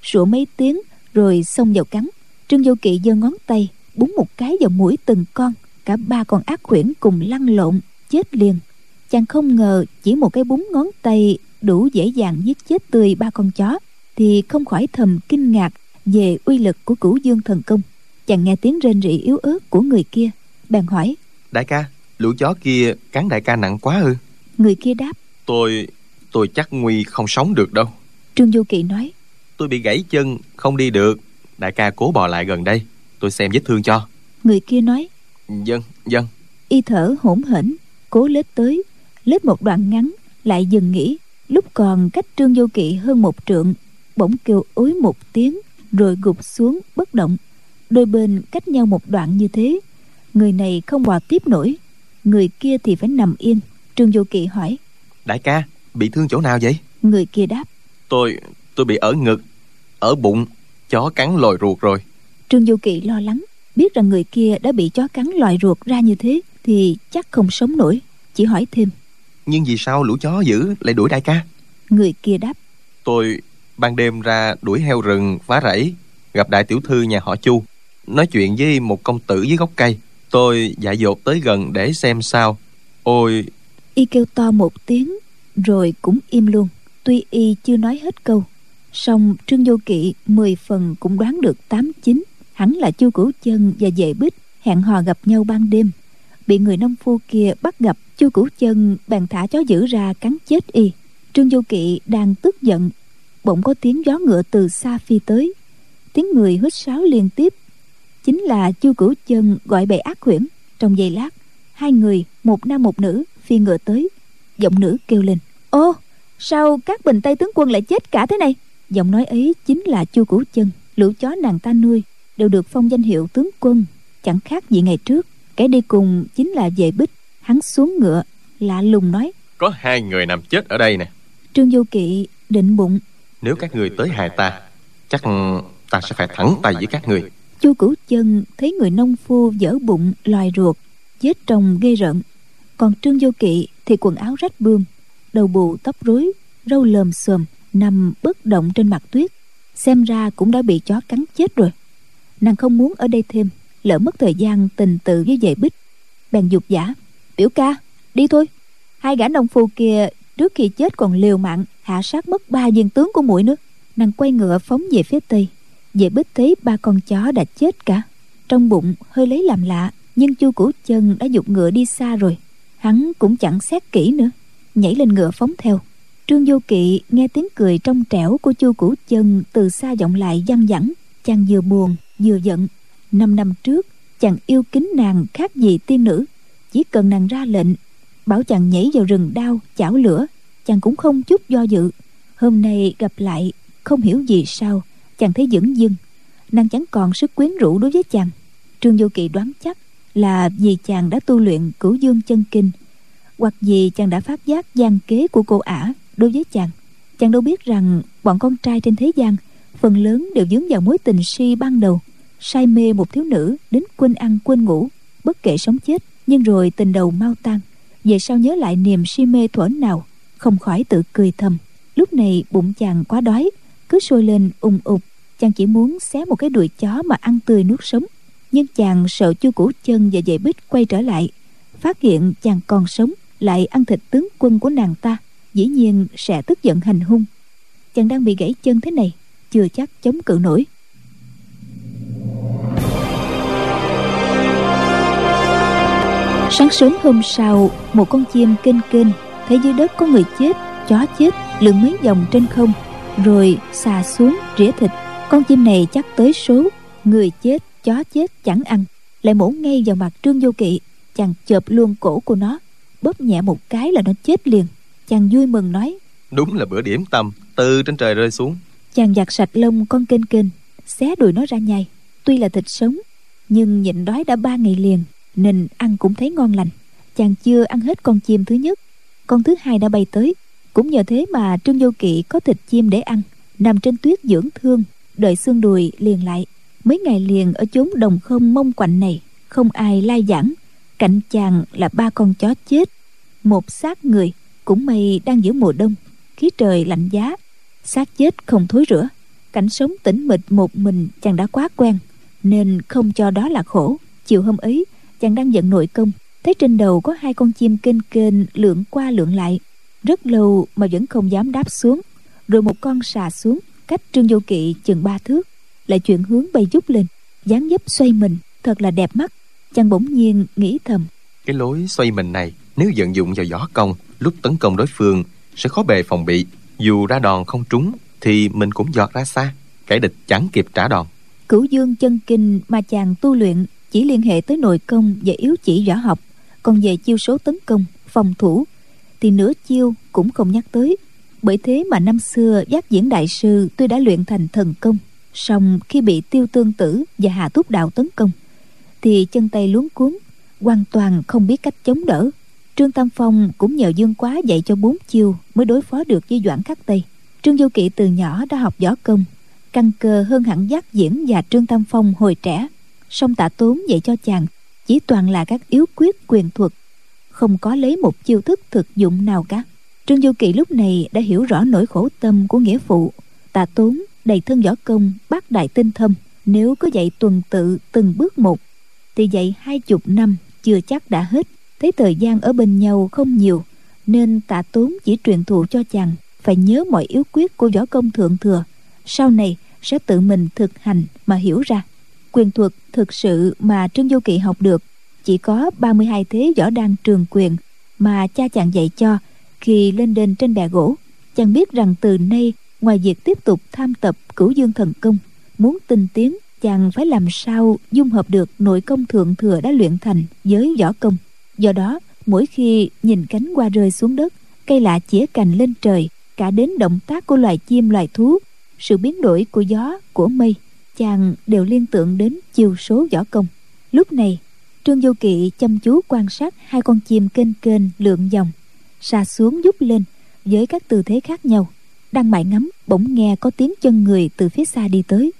sủa mấy tiếng rồi xông vào cắn. Trương vô kỵ giơ ngón tay búng một cái vào mũi từng con. Cả ba con ác quyển cùng lăn lộn chết liền. Chàng không ngờ chỉ một cái búng ngón tay đủ dễ dàng giết chết tươi ba con chó thì không khỏi thầm kinh ngạc về uy lực của cửu dương thần công. Chàng nghe tiếng rên rỉ yếu ớt của người kia bèn hỏi đại ca lũ chó kia cắn đại ca nặng quá ư? Người kia đáp. Tôi tôi chắc nguy không sống được đâu. Trương du kỳ nói. Tôi bị gãy chân không đi được. Đại ca cố bò lại gần đây. Tôi xem vết thương cho. Người kia nói. Dân dân. Y thở hổn hển cố lết tới. Lết một đoạn ngắn lại dừng nghỉ. Lúc còn cách trương vô kỵ hơn một trượng bỗng kêu ối một tiếng rồi gục xuống bất động. Đôi bên cách nhau một đoạn như thế người này không bò tiếp nổi người kia thì phải nằm yên. Trương vô kỵ hỏi. Đại ca bị thương chỗ nào vậy? Người kia đáp. Tôi tôi bị ở ngực ở bụng chó cắn lồi ruột rồi. Trương vô kỵ lo lắng. Biết rằng người kia đã bị chó cắn lòi ruột ra như thế thì chắc không sống nổi. Chỉ hỏi thêm. Nhưng vì sao lũ chó dữ lại đuổi đại ca? Người kia đáp. Tôi ban đêm ra đuổi heo rừng phá rẫy gặp đại tiểu thư nhà họ chu nói chuyện với một công tử dưới gốc cây tôi dại dột tới gần để xem sao. Ôi. Y kêu to một tiếng, rồi cũng im luôn. Tuy y chưa nói hết câu, song trương vô kỵ mười phần cũng đoán được tám chín. Hẳn là chu cửu chân và Dệ bích hẹn hò gặp nhau ban đêm. Bị người nông phu kia bắt gặp, chu cửu chân bèn thả chó giữ ra cắn chết y. Trương vô kỵ đang tức giận, bỗng có tiếng gió ngựa từ xa phi tới. Tiếng người hít sáo liên tiếp chính là chu cửu chân gọi bầy ác quyển trong giây lát hai người một nam một nữ phi ngựa tới. Giọng nữ kêu lên ô sao các bình tây tướng quân lại chết cả thế này? Giọng nói ấy chính là chu cửu chân lũ chó nàng ta nuôi đều được phong danh hiệu tướng quân. Chẳng khác gì ngày trước kẻ đi cùng chính là vệ bích. Hắn xuống ngựa lạ lùng nói có hai người nằm chết ở đây nè. Trương vô kỵ định bụng nếu các người tới hại ta chắc ta sẽ phải thẳng tay với các người chu cửu chân thấy người nông phu dở bụng, loài ruột vết trồng ghê rợn. Còn trương vô kỵ thì quần áo rách bươm, đầu bù tóc rối, râu lờm xồm nằm bất động trên mặt tuyết. Xem ra cũng đã bị chó cắn chết rồi. Nàng không muốn ở đây thêm, lỡ mất thời gian tình tự với dạy bích. Bèn dục giả biểu ca, đi thôi. Hai gã nông phu kia trước khi chết còn liều mạng, hạ sát mất ba viên tướng của muội nữa. Nàng quay ngựa phóng về phía tây về bích thấy ba con chó đã chết cả. Trong bụng, hơi lấy làm lạ, nhưng chu củ chân đã dục ngựa đi xa rồi. Hắn cũng chẳng xét kỹ nữa, nhảy lên ngựa phóng theo. Trương vô kỵ nghe tiếng cười trong trẻo của chu củ chân từ xa vọng lại văng vẳng, chàng vừa buồn, vừa giận. Năm năm trước, chàng yêu kính nàng khác gì tiên nữ. Chỉ cần nàng ra lệnh, bảo chàng nhảy vào rừng đao, chảo lửa, chàng cũng không chút do dự. Hôm nay gặp lại, không hiểu gì sao chàng thấy dững dưng. Nàng chẳng còn sức quyến rũ đối với chàng. Trương vô kỵ đoán chắc là vì chàng đã tu luyện cửu dương chân kinh, hoặc vì chàng đã phát giác gian kế của cô ả đối với chàng. Chàng đâu biết rằng bọn con trai trên thế gian phần lớn đều dướng vào mối tình si ban đầu, say mê một thiếu nữ đến quên ăn quên ngủ, bất kể sống chết, nhưng rồi tình đầu mau tan. Về sau nhớ lại niềm si mê thuở nào, không khỏi tự cười thầm. Lúc này bụng chàng quá đói cứ sôi lên ùng ục. Chàng chỉ muốn xé một cái đùi chó mà ăn tươi nuốt sống. Nhưng chàng sợ chu củ chân và dậy bích quay trở lại. Phát hiện chàng còn sống, lại ăn thịt tướng quân của nàng ta. Dĩ nhiên sẽ tức giận hành hung. Chàng đang bị gãy chân thế này, chưa chắc chống cự nổi. Sáng sớm hôm sau, một con chim kênh kênh thấy dưới đất có người chết, chó chết, lượn mấy vòng trên không rồi xà xuống rỉa thịt. Con chim này chắc tới số. Người chết chó chết chẳng ăn. Lại mổ ngay vào mặt trương vô kỵ. Chàng chộp luôn cổ của nó. Bóp nhẹ một cái là nó chết liền. Chàng vui mừng nói đúng là bữa điểm tâm từ trên trời rơi xuống. Chàng giặt sạch lông con kênh kênh xé đùi nó ra nhai. Tuy là thịt sống nhưng nhịn đói đã ba ngày liền nên ăn cũng thấy ngon lành. Chàng chưa ăn hết con chim thứ nhất. Con thứ hai đã bay tới cũng nhờ thế mà trương vô kỵ có thịt chim để ăn, nằm trên tuyết dưỡng thương, đợi xương đùi liền lại. Mấy ngày liền ở chốn đồng không mông quạnh này, không ai lai giảng. Cạnh chàng là ba con chó chết, một xác người cũng may đang giữa mùa đông, khí trời lạnh giá. Xác chết không thối rửa, cảnh sống tĩnh mịch một mình chàng đã quá quen, nên không cho đó là khổ. Chiều hôm ấy, chàng đang giận nội công, thấy trên đầu có hai con chim kênh kênh lượn qua lượn lại rất lâu mà vẫn không dám đáp xuống. Rồi một con xà xuống cách trương vô kỵ chừng ba thước lại chuyển hướng bay vút lên dáng dấp xoay mình thật là đẹp mắt. Chàng bỗng nhiên nghĩ thầm. Cái lối xoay mình này nếu vận dụng vào võ công lúc tấn công đối phương sẽ khó bề phòng bị. Dù ra đòn không trúng thì mình cũng giọt ra xa. Kẻ địch chẳng kịp trả đòn. Cửu dương chân kinh mà chàng tu luyện chỉ liên hệ tới nội công và yếu chỉ võ học còn về chiêu số tấn công phòng thủ thì nửa chiêu cũng không nhắc tới. Bởi thế mà năm xưa giác diễn đại sư tuy đã luyện thành thần công, song khi bị tiêu tương tử và hạ túc đạo tấn công, thì chân tay luống cuốn, hoàn toàn không biết cách chống đỡ. Trương tam phong cũng nhờ dương quá dạy cho bốn chiêu mới đối phó được với doãn khắc tây. Trương vô kỵ từ nhỏ đã học võ công, căn cơ hơn hẳn giác diễn và trương tam phong hồi trẻ. Song tạ tốn dạy cho chàng chỉ toàn là các yếu quyết quyền thuật không có lấy một chiêu thức thực dụng nào cả. Trương Du kỵ lúc này đã hiểu rõ nỗi khổ tâm của nghĩa phụ. Tạ tốn, đầy thân võ công bác đại tinh thâm, nếu có dạy tuần tự từng bước một, thì dạy hai chục năm chưa chắc đã hết. Thấy thời gian ở bên nhau không nhiều, nên tạ tốn chỉ truyền thụ cho chàng phải nhớ mọi yếu quyết của võ công thượng thừa. Sau này sẽ tự mình thực hành mà hiểu ra. Quyền thuật thực sự mà trương Du kỵ học được chỉ có 32 thế võ đan trường quyền mà cha chàng dạy cho khi lên đền trên bè gỗ. Chàng biết rằng từ nay, ngoài việc tiếp tục tham tập cửu dương thần công, muốn tinh tiến, chàng phải làm sao dung hợp được nội công thượng thừa đã luyện thành với võ công. Do đó, mỗi khi nhìn cánh hoa rơi xuống đất, cây lạ chĩa cành lên trời, cả đến động tác của loài chim, loài thú, sự biến đổi của gió, của mây, chàng đều liên tưởng đến chiều số võ công. Lúc này trương Du kỵ chăm chú quan sát hai con chim kênh kênh lượn dòng xa xuống giúp lên với các tư thế khác nhau. Đang mải ngắm, bỗng nghe có tiếng chân người từ phía xa đi tới.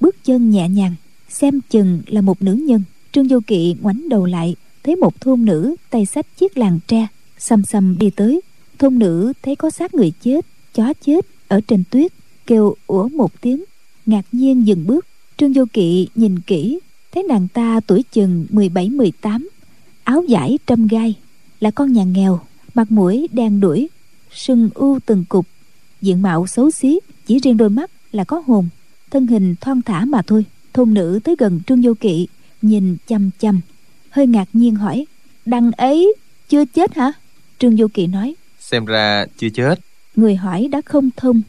Bước chân nhẹ nhàng, xem chừng là một nữ nhân. Trương Du kỵ ngoảnh đầu lại, thấy một thôn nữ tay xách chiếc làng tre, xăm xăm đi tới. Thôn nữ thấy có xác người chết, chó chết ở trên tuyết, kêu ủa một tiếng, ngạc nhiên dừng bước. Trương Du kỵ nhìn kỹ thấy nàng ta tuổi chừng 17-18 áo vải trăm gai là con nhà nghèo mặt mũi đen đuổi sưng u từng cục diện mạo xấu xí chỉ riêng đôi mắt là có hồn thân hình thon thả mà thôi. Thôn nữ tới gần trương vô kỵ nhìn chăm chăm hơi ngạc nhiên hỏi đằng ấy chưa chết hả? Trương vô kỵ nói xem ra chưa chết. Người hỏi đã không thông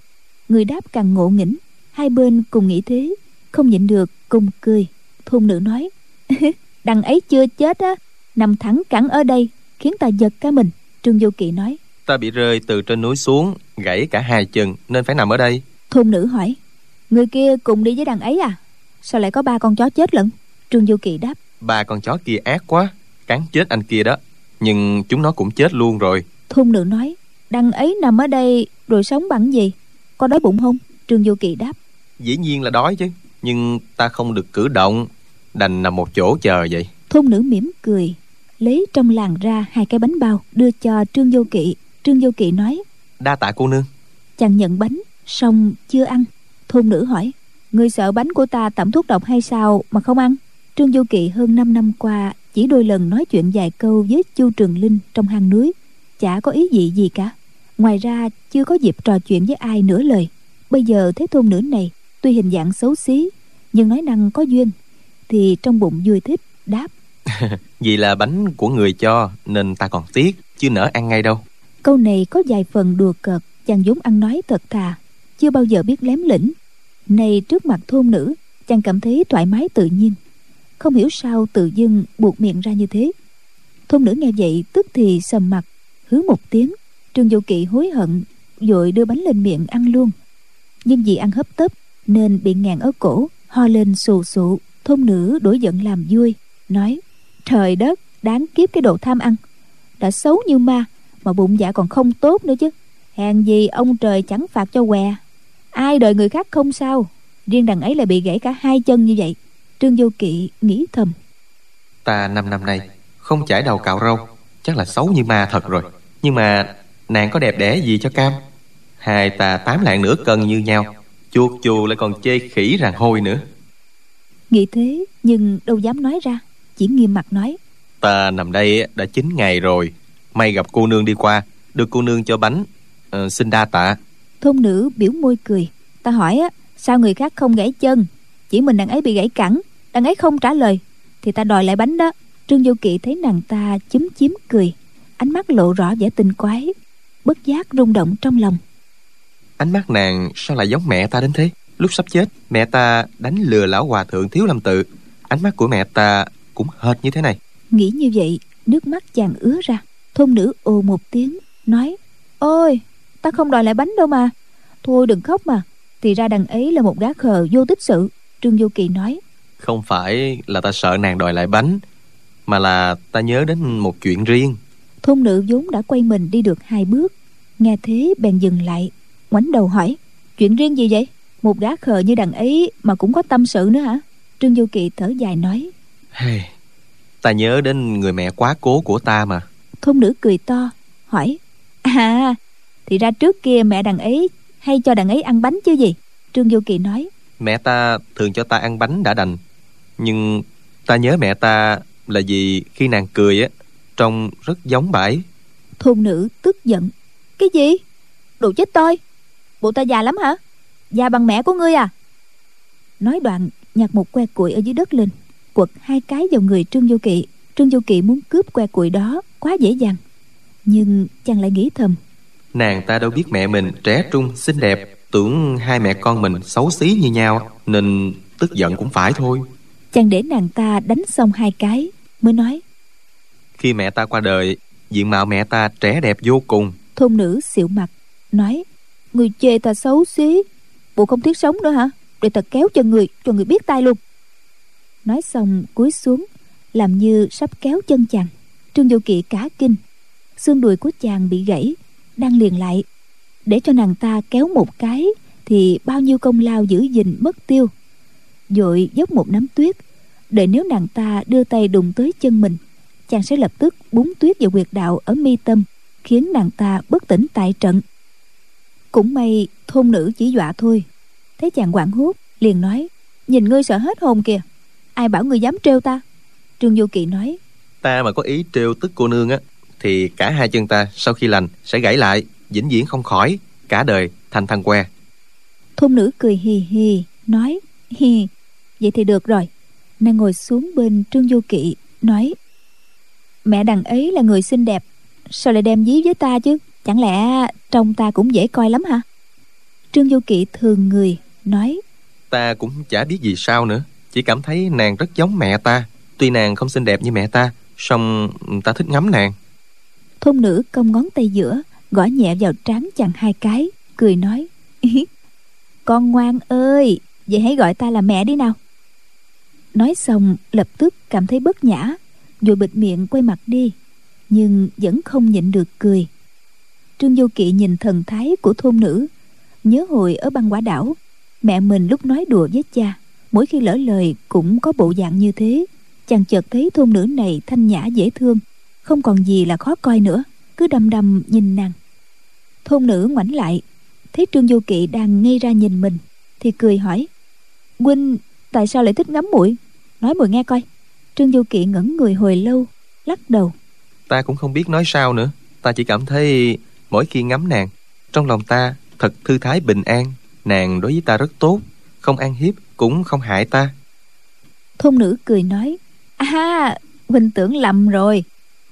người đáp càng ngộ nghĩnh hai bên cùng nghĩ thế không nhịn được cùng cười thôn nữ nói. [LAUGHS] Đằng ấy chưa chết á nằm thẳng cẳng ở đây khiến ta giật cả mình trương vô kỵ nói. Ta bị rơi từ trên núi xuống gãy cả hai chân nên phải nằm ở đây. Thôn nữ hỏi người kia cùng đi với đằng ấy à? Sao lại có ba con chó chết lận? Trương vô kỵ đáp. Ba con chó kia ác quá cắn chết anh kia đó nhưng chúng nó cũng chết luôn rồi. Thôn nữ nói đằng ấy nằm ở đây rồi sống bằng gì? Có đói bụng không? Trương vô kỵ đáp. Dĩ nhiên là đói chứ nhưng ta không được cử động đành nằm một chỗ chờ vậy. Thôn nữ mỉm cười lấy trong làng ra hai cái bánh bao đưa cho trương vô kỵ. Trương vô kỵ nói đa tạ cô nương. Chàng nhận bánh xong chưa ăn? Thôn nữ hỏi người sợ bánh của ta tẩm thuốc độc hay sao mà không ăn? Trương vô kỵ hơn 5 năm qua chỉ đôi lần nói chuyện vài câu với chu trường linh trong hang núi chả có ý gì gì cả. Ngoài ra chưa có dịp trò chuyện với ai nửa lời. Bây giờ thấy thôn nữ này tuy hình dạng xấu xí nhưng nói năng có duyên thì trong bụng vui thích đáp. [LAUGHS] Vì là bánh của người cho nên ta còn tiếc chứ nỡ ăn ngay đâu. Câu này có vài phần đùa cợt chàng vốn ăn nói thật thà chưa bao giờ biết lém lĩnh. Nay trước mặt thôn nữ chàng cảm thấy thoải mái tự nhiên. Không hiểu sao tự dưng buộc miệng ra như thế. Thôn nữ nghe vậy tức thì sầm mặt hứa một tiếng. Trương vô kỵ hối hận vội đưa bánh lên miệng ăn luôn. Nhưng vì ăn hấp tấp nên bị ngàn ở cổ ho lên xù xụ thôn nữ đổi giận làm vui, nói, trời đất, đáng kiếp cái đồ tham ăn. Đã xấu như ma, mà bụng dạ còn không tốt nữa chứ. Hèn gì ông trời chẳng phạt cho què. Ai đợi người khác không sao. Riêng đằng ấy là bị gãy cả hai chân như vậy. Trương vô kỵ nghĩ thầm. Ta năm năm nay không chải đầu cạo râu, chắc là xấu như ma thật rồi. Nhưng mà nàng có đẹp đẽ gì cho cam? Hai ta tám lạng nửa cân như nhau, chuột chù lại còn chê khỉ rằng hôi nữa nghĩ thế nhưng đâu dám nói ra chỉ nghiêm mặt nói. Ta nằm đây đã chín ngày rồi may gặp cô nương đi qua được cô nương cho bánh. Ờ, xin đa tạ. Thôn nữ biểu môi cười. Ta hỏi á sao người khác không gãy chân? Chỉ mình đằng ấy bị gãy cẳng đằng ấy không trả lời. Thì ta đòi lại bánh đó. Trương vô kỵ thấy nàng ta chúm chím cười. Ánh mắt lộ rõ vẻ tình quái bất giác rung động trong lòng. Ánh mắt nàng sao lại giống mẹ ta đến thế lúc sắp chết mẹ ta đánh lừa lão hòa thượng thiếu lâm tự. Ánh mắt của mẹ ta cũng hệt như thế này. Nghĩ như vậy nước mắt chàng ứa ra. Thôn nữ ồ một tiếng nói ôi ta không đòi lại bánh đâu mà. Thôi đừng khóc mà. Thì ra đằng ấy là một gã khờ vô tích sự. Trương vô kỳ nói không phải là ta sợ nàng đòi lại bánh mà là ta nhớ đến một chuyện riêng. Thôn nữ vốn đã quay mình đi được hai bước. Nghe thế bèn dừng lại ngoảnh đầu hỏi chuyện riêng gì vậy một gã khờ như đằng ấy mà cũng có tâm sự nữa hả? Trương vô kỵ thở dài nói. Hey, ta nhớ đến người mẹ quá cố của ta mà. Thôn nữ cười to hỏi. À thì ra trước kia mẹ đằng ấy hay cho đằng ấy ăn bánh chứ gì? Trương vô kỳ nói. Mẹ ta thường cho ta ăn bánh đã đành. Nhưng ta nhớ mẹ ta là vì khi nàng cười á trông rất giống bãi thôn nữ tức giận. Cái gì? Đồ chết tôi. Bộ ta già lắm hả già bằng mẹ của ngươi à? Nói đoạn nhặt một que củi ở dưới đất lên quật hai cái vào người trương vô kỵ. Trương vô kỵ muốn cướp que củi đó quá dễ dàng. Nhưng chàng lại nghĩ thầm Nàng ta đâu biết mẹ mình trẻ trung, xinh đẹp Tưởng hai mẹ con mình xấu xí như nhau Nên tức giận cũng phải thôi. Chàng để nàng ta đánh xong hai cái mới nói Khi mẹ ta qua đời Diện mạo mẹ ta trẻ đẹp vô cùng. Thôn nữ xịu mặt nói người chê ta xấu xí bộ không thiết sống nữa hả? Để thật kéo cho người cho người biết tay luôn. Nói xong, cúi xuống, làm như sắp kéo chân chàng. Trương vô kỵ cá kinh. Xương đùi của chàng bị gãy, đang liền lại. Để cho nàng ta kéo một cái, thì bao nhiêu công lao giữ gìn mất tiêu. Dội dốc một nắm tuyết đợi nếu nàng ta đưa tay đụng tới chân mình, chàng sẽ lập tức búng tuyết vào quyệt đạo ở mi tâm, khiến nàng ta bất tỉnh tại trận cũng may thôn nữ chỉ dọa thôi. Thấy chàng quảng hốt liền nói nhìn ngươi sợ hết hồn kìa. Ai bảo ngươi dám trêu ta? Trương vô kỵ nói Ta mà có ý trêu tức cô nương á Thì cả hai chân ta sau khi lành Sẽ gãy lại Vĩnh viễn không khỏi Cả đời thành thằng que thôn nữ cười hì hì nói hì vậy thì được rồi. Nàng ngồi xuống bên trương vô kỵ nói mẹ đằng ấy là người xinh đẹp sao lại đem dí với ta chứ chẳng lẽ trông ta cũng dễ coi lắm hả? Trương vô kỵ thường người nói Ta cũng chả biết gì sao nữa. Chỉ cảm thấy nàng rất giống mẹ ta. Tuy nàng không xinh đẹp như mẹ ta song ta thích ngắm nàng. Thôn nữ cong ngón tay giữa gõ nhẹ vào trán chàng hai cái cười nói con ngoan ơi vậy hãy gọi ta là mẹ đi nào. Nói xong lập tức cảm thấy bất nhã rồi bịt miệng quay mặt đi nhưng vẫn không nhịn được cười trương Du kỵ nhìn thần thái của thôn nữ, nhớ hồi ở băng quả đảo, mẹ mình lúc nói đùa với cha, mỗi khi lỡ lời cũng có bộ dạng như thế, chàng chợt thấy thôn nữ này thanh nhã dễ thương, không còn gì là khó coi nữa, cứ đăm đăm nhìn nàng. Thôn nữ ngoảnh lại, thấy trương Du kỵ đang ngây ra nhìn mình, thì cười hỏi, huynh, tại sao lại thích ngắm muội? Nói muội nghe coi. Trương Du kỵ ngẩn người hồi lâu, lắc đầu, Ta cũng không biết nói sao nữa, Ta chỉ cảm thấy mỗi khi ngắm nàng, Trong lòng ta thật thư thái bình an. Nàng đối với ta rất tốt, Không ăn hiếp cũng không hại ta. Thôn nữ cười nói à huynh tưởng lầm rồi.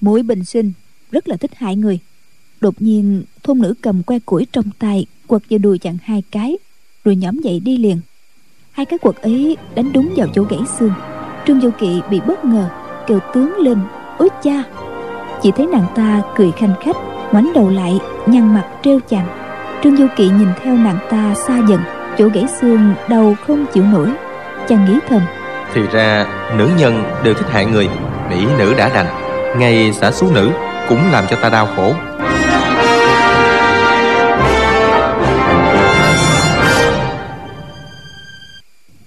Muội bình sinh rất là thích hại người. Đột nhiên, thôn nữ cầm que củi trong tay, quật vào đùi chặn hai cái, rồi nhóm dậy đi liền. Hai cái quật ấy đánh đúng vào chỗ gãy xương. Trương vô kỵ bị bất ngờ, kêu tướng lên ối cha! Chỉ thấy nàng ta cười khanh khách ngoảnh đầu lại nhăn mặt trêu chàng trương vô kỵ nhìn theo nàng ta xa dần chỗ gãy xương đầu không chịu nổi. Chàng nghĩ thầm Thì ra nữ nhân đều thích hại người Mỹ nữ đã đành. Ngay xã xú nữ cũng làm cho ta đau khổ.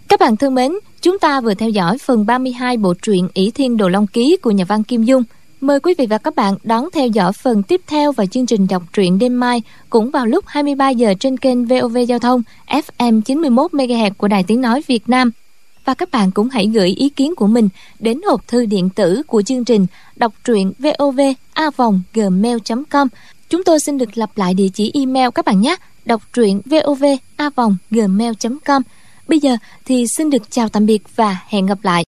Các bạn thân mến, chúng ta vừa theo dõi phần 32 bộ truyện ỷ Thiên Đồ Long Ký của nhà văn Kim Dung. Mời quý vị và các bạn đón theo dõi phần tiếp theo và chương trình đọc truyện đêm mai cũng vào lúc 23 giờ trên kênh VOV Giao thông FM 91 MHz của Đài Tiếng nói Việt Nam. Và các bạn cũng hãy gửi ý kiến của mình đến hộp thư điện tử của chương trình đọc truyện vovavonggmail.com. Chúng tôi xin được lặp lại địa chỉ email các bạn nhé. Đọc truyện vovavonggmail.com. Bây giờ thì xin được chào tạm biệt và hẹn gặp lại.